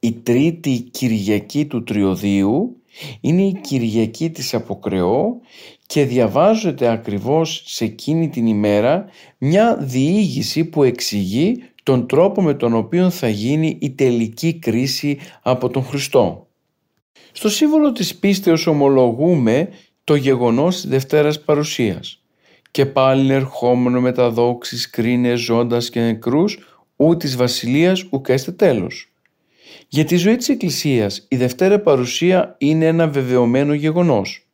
Η τρίτη Κυριακή του Τριωδίου είναι η Κυριακή της Αποκρεώ και διαβάζεται ακριβώς σε εκείνη την ημέρα μια διήγηση που εξηγεί τον τρόπο με τον οποίο θα γίνει η τελική κρίση από τον Χριστό. Στο σύμβολο της πίστεως ομολογούμε το γεγονός της Δευτέρας Παρουσίας και πάλι ερχόμενο με τα δόξης κρίνες ζώντας και νεκρούς ού της βασιλείας ουκέστε τέλος. Για τη ζωή της Εκκλησίας η Δευτέρα Παρουσία είναι ένα βεβαιωμένο γεγονός.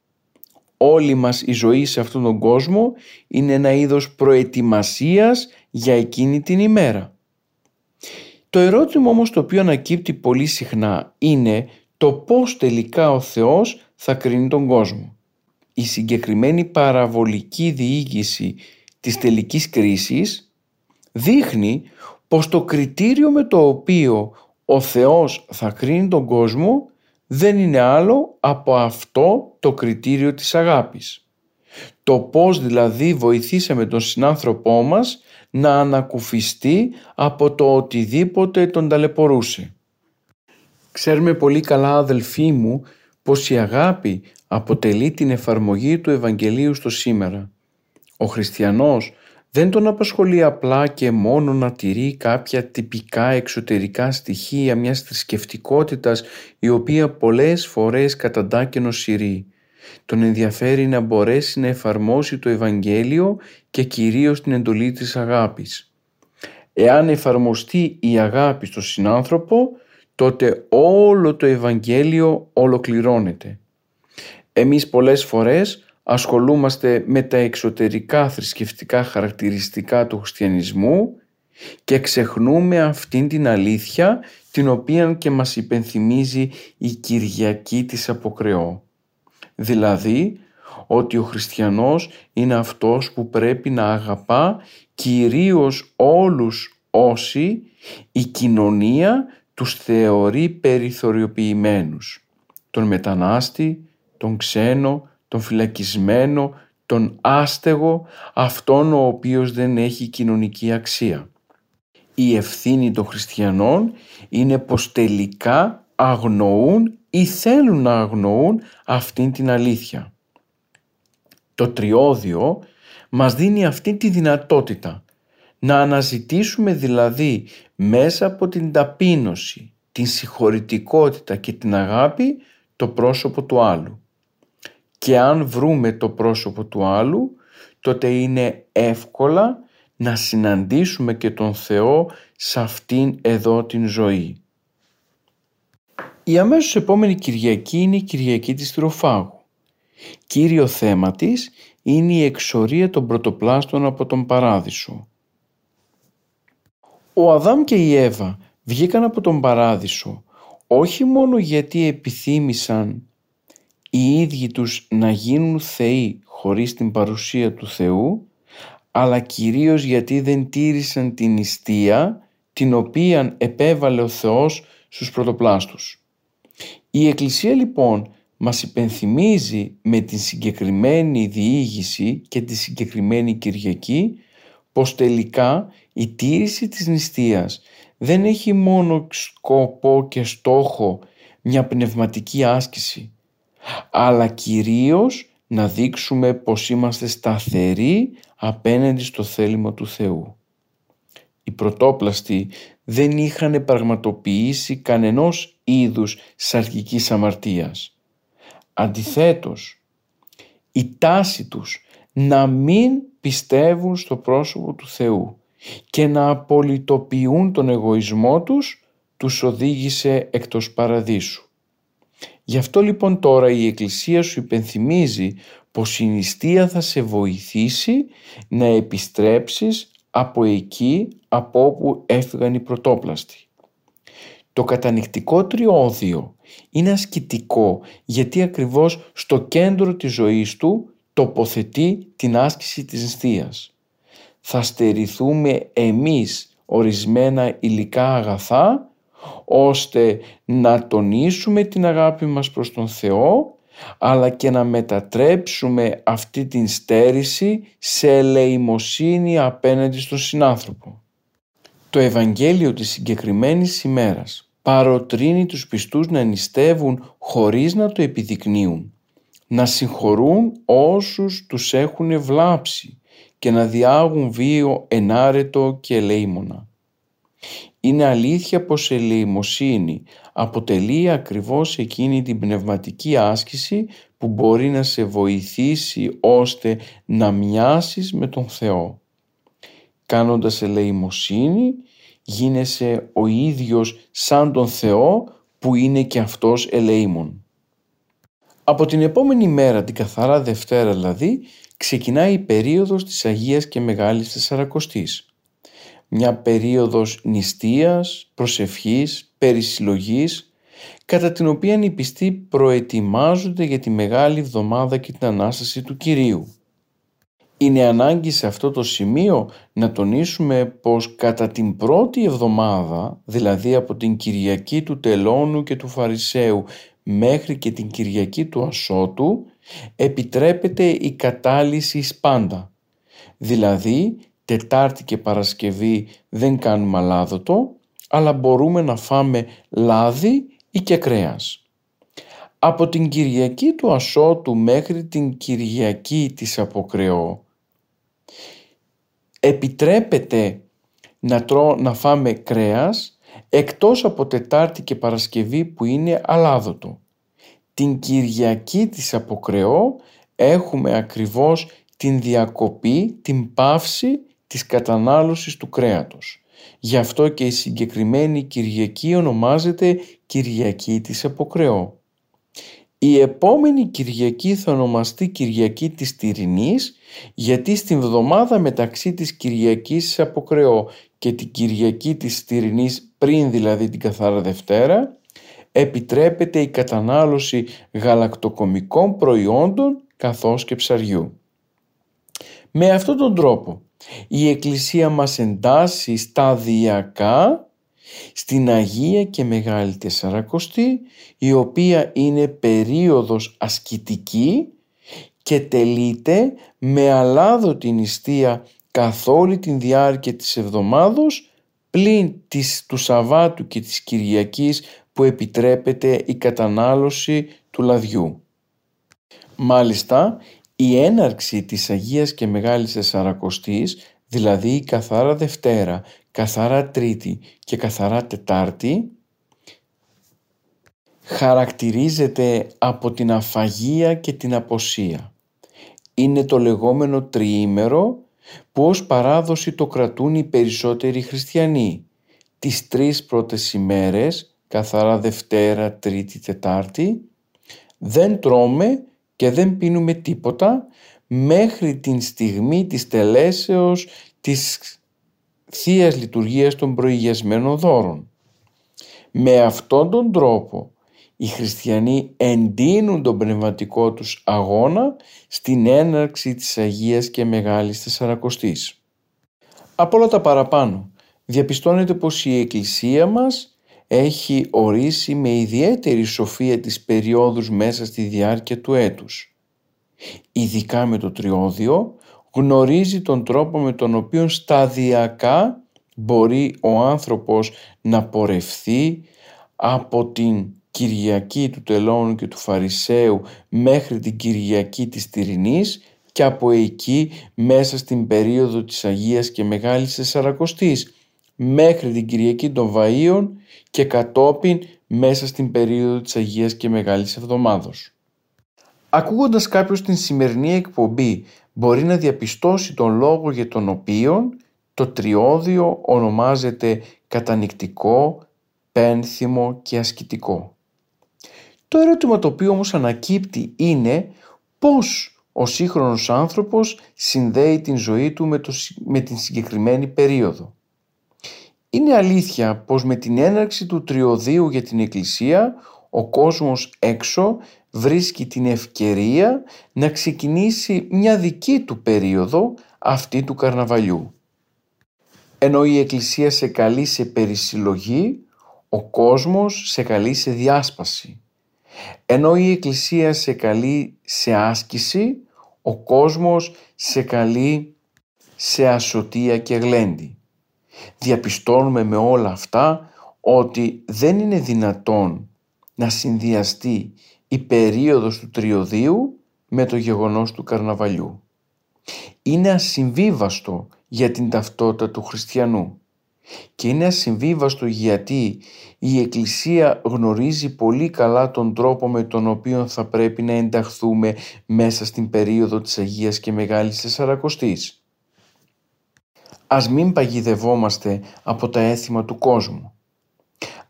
Όλη μας η ζωή σε αυτόν τον κόσμο είναι ένα είδος προετοιμασίας για εκείνη την ημέρα. Το ερώτημα όμως το οποίο ανακύπτει πολύ συχνά είναι το πώς τελικά ο Θεός θα κρίνει τον κόσμο. Η συγκεκριμένη παραβολική διήγηση της τελικής κρίσης δείχνει πως το κριτήριο με το οποίο ο Θεός θα κρίνει τον κόσμο δεν είναι άλλο από αυτό το κριτήριο της αγάπης. Το πώς δηλαδή βοηθήσαμε τον συνάνθρωπό μας να ανακουφιστεί από το οτιδήποτε τον ταλαιπωρούσε. Ξέρουμε πολύ καλά αδελφοί μου πως η αγάπη αποτελεί την εφαρμογή του Ευαγγελίου στο σήμερα. Ο χριστιανός δεν τον απασχολεί απλά και μόνο να τηρεί κάποια τυπικά εξωτερικά στοιχεία μιας θρησκευτικότητας η οποία πολλές φορές καταντά και νοσηρεί. Τον ενδιαφέρει να μπορέσει να εφαρμόσει το Ευαγγέλιο και κυρίως την εντολή της αγάπης. Εάν εφαρμοστεί η αγάπη στο συνάνθρωπο, τότε όλο το Ευαγγέλιο ολοκληρώνεται. Εμείς πολλές φορές ασχολούμαστε με τα εξωτερικά θρησκευτικά χαρακτηριστικά του χριστιανισμού και ξεχνούμε αυτήν την αλήθεια την οποία και μας υπενθυμίζει η Κυριακή της Αποκρεώ. Δηλαδή ότι ο χριστιανός είναι αυτός που πρέπει να αγαπά κυρίως όλους όσοι η κοινωνία τους θεωρεί περιθωριοποιημένους. Τον μετανάστη, τον ξένο, τον φυλακισμένο, τον άστεγο, αυτόν ο οποίος δεν έχει κοινωνική αξία. Η ευθύνη των χριστιανών είναι πως τελικά αγνοούν ή θέλουν να αγνοούν αυτήν την αλήθεια. Το τριώδιο μας δίνει αυτή τη δυνατότητα να αναζητήσουμε δηλαδή μέσα από την ταπείνωση, την συγχωρητικότητα και την αγάπη το πρόσωπο του άλλου. Και αν βρούμε το πρόσωπο του άλλου, τότε είναι εύκολα να συναντήσουμε και τον Θεό σε αυτήν εδώ την ζωή. Η αμέσως επόμενη Κυριακή είναι η Κυριακή της Τροφάγου. Κύριο θέμα της είναι η εξορία των πρωτοπλάστων από τον Παράδεισο. Ο Αδάμ και η Εύα βγήκαν από τον Παράδεισο όχι μόνο γιατί επιθύμησαν οι ίδιοι τους να γίνουν θεοί χωρίς την παρουσία του Θεού, αλλά κυρίως γιατί δεν τήρησαν την νηστεία την οποία επέβαλε ο Θεός στους πρωτοπλάστους. Η Εκκλησία λοιπόν μας υπενθυμίζει με την συγκεκριμένη διήγηση και τη συγκεκριμένη Κυριακή πως τελικά η τήρηση της νηστείας δεν έχει μόνο σκοπό και στόχο μια πνευματική άσκηση αλλά κυρίως να δείξουμε πως είμαστε σταθεροί απέναντι στο θέλημα του Θεού. Οι πρωτόπλαστοι δεν είχαν πραγματοποιήσει κανενός είδους σαρκικής αμαρτίας. Αντιθέτως, η τάση τους να μην πιστεύουν στο πρόσωπο του Θεού και να απολυτοποιούν τον εγωισμό τους τους οδήγησε εκτός παραδείσου. Γι' αυτό λοιπόν τώρα η Εκκλησία σου υπενθυμίζει πως η νηστεία θα σε βοηθήσει να επιστρέψεις από εκεί από όπου έφυγαν οι πρωτόπλαστοι. Το κατανοιχτικό τριώδιο είναι ασκητικό γιατί ακριβώς στο κέντρο της ζωής του τοποθετεί την άσκηση της νηστείας. Θα στερηθούμε εμείς ορισμένα υλικά αγαθά ώστε να τονίσουμε την αγάπη μας προς τον Θεό αλλά και να μετατρέψουμε αυτή την στέρηση σε ελεημοσύνη απέναντι στον συνάνθρωπο. Το Ευαγγέλιο της συγκεκριμένης ημέρας παροτρύνει τους πιστούς να νηστεύουν χωρίς να το επιδεικνύουν, να συγχωρούν όσους τους έχουν βλάψει και να διάγουν βίο ενάρετο και ελεήμονα. Είναι αλήθεια πως η ελεημοσύνη αποτελεί ακριβώς εκείνη την πνευματική άσκηση που μπορεί να σε βοηθήσει ώστε να μοιάσεις με τον Θεό. Κάνοντας ελεημοσύνη γίνεσαι ο ίδιος σαν τον Θεό που είναι και αυτός ελεήμων. Από την επόμενη μέρα, την καθαρά Δευτέρα δηλαδή, ξεκινάει η περίοδος της Αγίας και Μεγάλης Τεσσαρακοστής μια περίοδος νηστείας, προσευχής, περισυλλογής, κατά την οποία οι πιστοί προετοιμάζονται για τη Μεγάλη Εβδομάδα και την Ανάσταση του Κυρίου. Είναι ανάγκη σε αυτό το σημείο να τονίσουμε πως κατά την πρώτη εβδομάδα, δηλαδή από την Κυριακή του Τελώνου και του Φαρισαίου μέχρι και την Κυριακή του Ασώτου, επιτρέπεται η κατάλυση πάντα. Δηλαδή Τετάρτη και Παρασκευή δεν κάνουμε αλάδοτο, αλλά μπορούμε να φάμε λάδι ή και κρέας. Από την Κυριακή του Ασώτου μέχρι την Κυριακή της Αποκρεώ επιτρέπεται να, τρώ, να φάμε κρέας εκτός από Τετάρτη και Παρασκευή που είναι αλάδοτο. Την Κυριακή της Αποκρεώ έχουμε ακριβώς την διακοπή, την πάυση της κατανάλωσης του κρέατος. Γι' αυτό και η συγκεκριμένη Κυριακή ονομάζεται Κυριακή της Αποκρεώ. Η επόμενη Κυριακή θα ονομαστεί Κυριακή της Τυρινής γιατί στην βδομάδα μεταξύ της Κυριακής της Αποκρεώ και την Κυριακή της Τυρινής πριν δηλαδή την Καθάρα Δευτέρα επιτρέπεται η κατανάλωση γαλακτοκομικών προϊόντων καθώς και ψαριού. Με αυτόν τον τρόπο η Εκκλησία μας εντάσσει σταδιακά στην Αγία και Μεγάλη Τεσσαρακοστή η οποία είναι περίοδος ασκητική και τελείται με αλάδοτη νηστεία καθ' όλη την διάρκεια της εβδομάδος πλην της, του Σαββάτου και της Κυριακής που επιτρέπεται η κατανάλωση του λαδιού. Μάλιστα, η έναρξη της Αγίας και Μεγάλης Τεσσαρακοστής, δηλαδή η καθαρά Δευτέρα, καθαρά Τρίτη και καθαρά Τετάρτη, χαρακτηρίζεται από την αφαγία και την αποσία. Είναι το λεγόμενο τριήμερο που ως παράδοση το κρατούν οι περισσότεροι χριστιανοί. Τις τρεις πρώτες ημέρες, καθαρά Δευτέρα, Τρίτη, Τετάρτη, δεν τρώμε και δεν πίνουμε τίποτα μέχρι την στιγμή της τελέσεως της Θείας Λειτουργίας των προηγιασμένων δώρων. Με αυτόν τον τρόπο οι χριστιανοί εντείνουν τον πνευματικό τους αγώνα στην έναρξη της Αγίας και Μεγάλης Τεσσαρακοστής. Από όλα τα παραπάνω, διαπιστώνεται πως η Εκκλησία μας έχει ορίσει με ιδιαίτερη σοφία τις περιόδους μέσα στη διάρκεια του έτους. Ειδικά με το τριώδιο γνωρίζει τον τρόπο με τον οποίο σταδιακά μπορεί ο άνθρωπος να πορευθεί από την Κυριακή του Τελώνου και του Φαρισαίου μέχρι την Κυριακή της Τυρινής και από εκεί μέσα στην περίοδο της Αγίας και Μεγάλης Τεσσαρακοστής μέχρι την Κυριακή των Βαΐων και κατόπιν μέσα στην περίοδο της Αγίας και Μεγάλης Εβδομάδος. Ακούγοντας κάποιος την σημερινή εκπομπή μπορεί να διαπιστώσει τον λόγο για τον οποίο το τριώδιο ονομάζεται κατανικτικό, πένθυμο και ασκητικό. Το ερώτημα το οποίο όμως ανακύπτει είναι πώς ο σύγχρονος άνθρωπος συνδέει την ζωή του με, το, με την συγκεκριμένη περίοδο. Είναι αλήθεια πως με την έναρξη του τριωδίου για την Εκκλησία ο κόσμος έξω βρίσκει την ευκαιρία να ξεκινήσει μια δική του περίοδο αυτή του καρναβαλιού. Ενώ η Εκκλησία σε καλεί σε περισυλλογή, ο κόσμος σε καλεί σε διάσπαση. Ενώ η Εκκλησία σε καλεί σε άσκηση, ο κόσμος σε καλεί σε ασωτεία και γλέντι. Διαπιστώνουμε με όλα αυτά ότι δεν είναι δυνατόν να συνδυαστεί η περίοδος του τριωδίου με το γεγονός του καρναβαλιού. Είναι ασυμβίβαστο για την ταυτότητα του χριστιανού και είναι ασυμβίβαστο γιατί η Εκκλησία γνωρίζει πολύ καλά τον τρόπο με τον οποίο θα πρέπει να ενταχθούμε μέσα στην περίοδο της Αγίας και Μεγάλης Τεσσαρακοστής. Ας μην παγιδευόμαστε από τα έθιμα του κόσμου.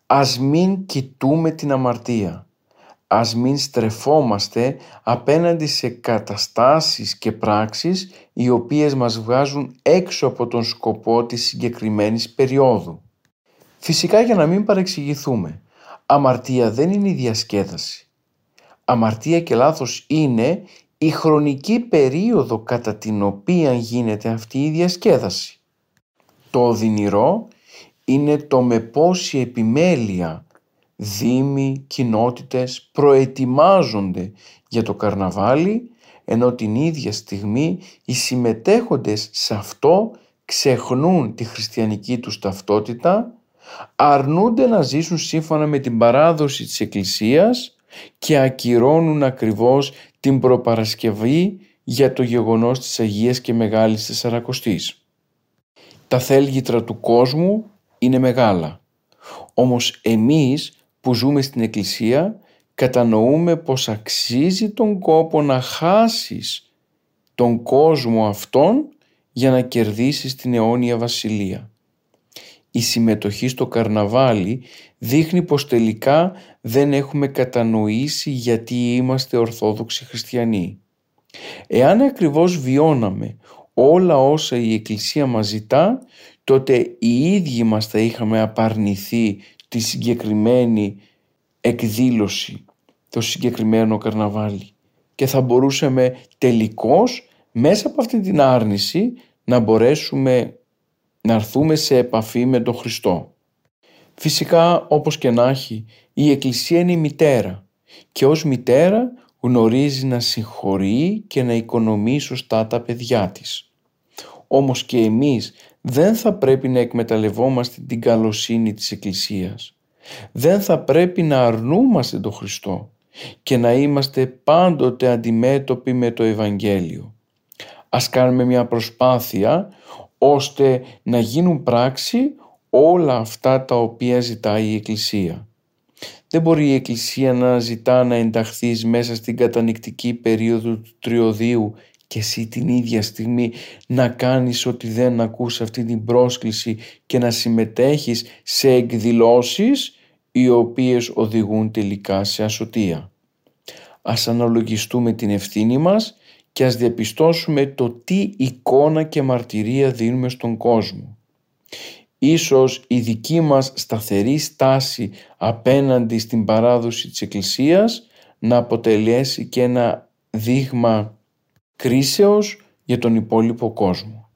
Ας μην κοιτούμε την αμαρτία. Ας μην στρεφόμαστε απέναντι σε καταστάσεις και πράξεις οι οποίες μας βγάζουν έξω από τον σκοπό της συγκεκριμένης περίοδου. Φυσικά για να μην παρεξηγηθούμε, αμαρτία δεν είναι η διασκέδαση. Αμαρτία και λάθος είναι η χρονική περίοδο κατά την οποία γίνεται αυτή η διασκέδαση. Το οδυνηρό είναι το με πόση επιμέλεια δήμοι, κοινότητες προετοιμάζονται για το καρναβάλι ενώ την ίδια στιγμή οι συμμετέχοντες σε αυτό ξεχνούν τη χριστιανική τους ταυτότητα, αρνούνται να ζήσουν σύμφωνα με την παράδοση της Εκκλησίας και ακυρώνουν ακριβώς την προπαρασκευή για το γεγονός της Αγίας και Μεγάλης Τεσσαρακοστής. Τα θέλγητρα του κόσμου είναι μεγάλα. Όμως εμείς που ζούμε στην Εκκλησία κατανοούμε πως αξίζει τον κόπο να χάσεις τον κόσμο αυτόν για να κερδίσεις την αιώνια βασιλεία. Η συμμετοχή στο καρναβάλι δείχνει πως τελικά δεν έχουμε κατανοήσει γιατί είμαστε Ορθόδοξοι Χριστιανοί. Εάν ακριβώς βιώναμε όλα όσα η Εκκλησία μας ζητά, τότε οι ίδιοι μας θα είχαμε απαρνηθεί τη συγκεκριμένη εκδήλωση, το συγκεκριμένο καρναβάλι και θα μπορούσαμε τελικώς μέσα από αυτή την άρνηση να μπορέσουμε να έρθουμε σε επαφή με τον Χριστό. Φυσικά όπως και να έχει η Εκκλησία είναι η μητέρα και ως μητέρα Γνωρίζει να συγχωρεί και να οικονομεί σωστά τα παιδιά της. Όμως και εμείς δεν θα πρέπει να εκμεταλλευόμαστε την καλοσύνη της Εκκλησίας. Δεν θα πρέπει να αρνούμαστε τον Χριστό και να είμαστε πάντοτε αντιμέτωποι με το Ευαγγέλιο. Ας κάνουμε μια προσπάθεια ώστε να γίνουν πράξη όλα αυτά τα οποία ζητάει η Εκκλησία. Δεν μπορεί η Εκκλησία να ζητά να ενταχθείς μέσα στην κατανικτική περίοδο του τριωδίου και εσύ την ίδια στιγμή να κάνεις ότι δεν ακούς αυτή την πρόσκληση και να συμμετέχεις σε εκδηλώσεις οι οποίες οδηγούν τελικά σε ασωτεία. Ας αναλογιστούμε την ευθύνη μας και ας διαπιστώσουμε το τι εικόνα και μαρτυρία δίνουμε στον κόσμο. Ίσως η δική μας σταθερή στάση απέναντι στην παράδοση της Εκκλησίας να αποτελέσει και ένα δείγμα κρίσεως για τον υπόλοιπο κόσμο.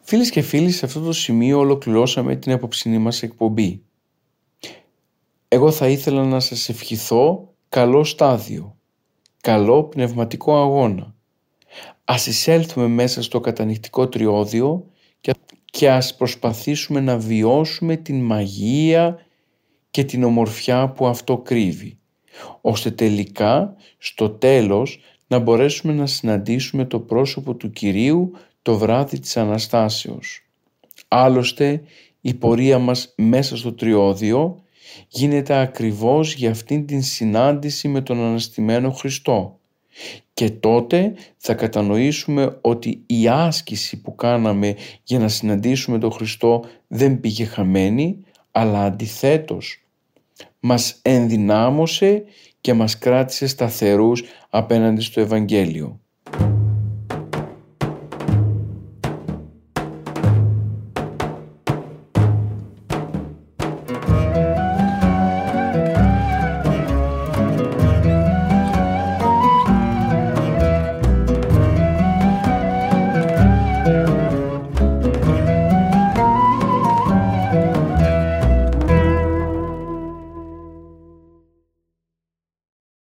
Φίλες και φίλοι, σε αυτό το σημείο ολοκληρώσαμε την απόψινή μας εκπομπή. Εγώ θα ήθελα να σας ευχηθώ καλό στάδιο, καλό πνευματικό αγώνα. Ας εισέλθουμε μέσα στο κατανοιχτικό τριώδιο και ας προσπαθήσουμε να βιώσουμε την μαγεία και την ομορφιά που αυτό κρύβει, ώστε τελικά στο τέλος να μπορέσουμε να συναντήσουμε το πρόσωπο του Κυρίου το βράδυ της Αναστάσεως. Άλλωστε η πορεία μας μέσα στο τριώδιο γίνεται ακριβώς για αυτήν την συνάντηση με τον Αναστημένο Χριστό και τότε θα κατανοήσουμε ότι η άσκηση που κάναμε για να συναντήσουμε τον Χριστό δεν πήγε χαμένη αλλά αντιθέτως μας ενδυνάμωσε και μας κράτησε σταθερούς απέναντι στο Ευαγγέλιο.